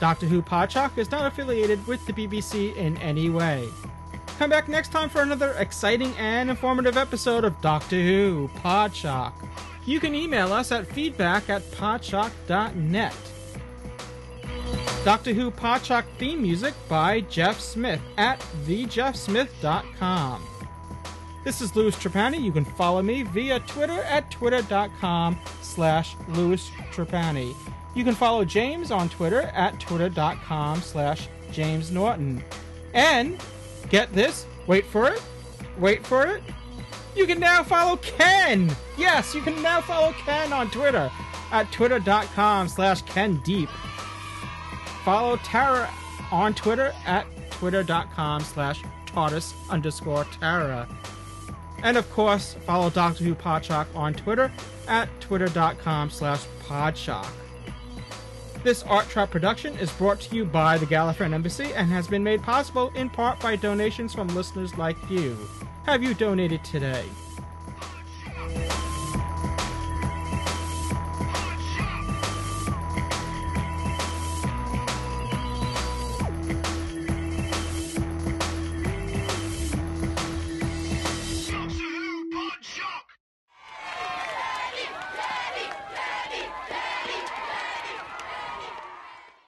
Doctor Who Podshock is not affiliated with the BBC in any way. Come back next time for another exciting and informative episode of Doctor Who Podshock. You can email us at feedback at podshock.net. Doctor Who Podshock theme music by Jeff Smith at thejeffsmith.com. This is Louis Trapani. You can follow me via Twitter at twitter.com slash Louis Trapani. You can follow James on Twitter at twitter.com slash James Naughton. And get this, wait for it, wait for it. You can now follow Ken. Yes, you can now follow Ken on Twitter at twitter.com slash Ken Deep. Follow Tara on Twitter at twitter.com slash TARDIS underscore Tara. And of course, follow Doctor Who Podshock on Twitter at twitter.com slash Podshock. This Art Trap production is brought to you by the Gallifreyan Embassy and has been made possible in part by donations from listeners like you. Have you donated today?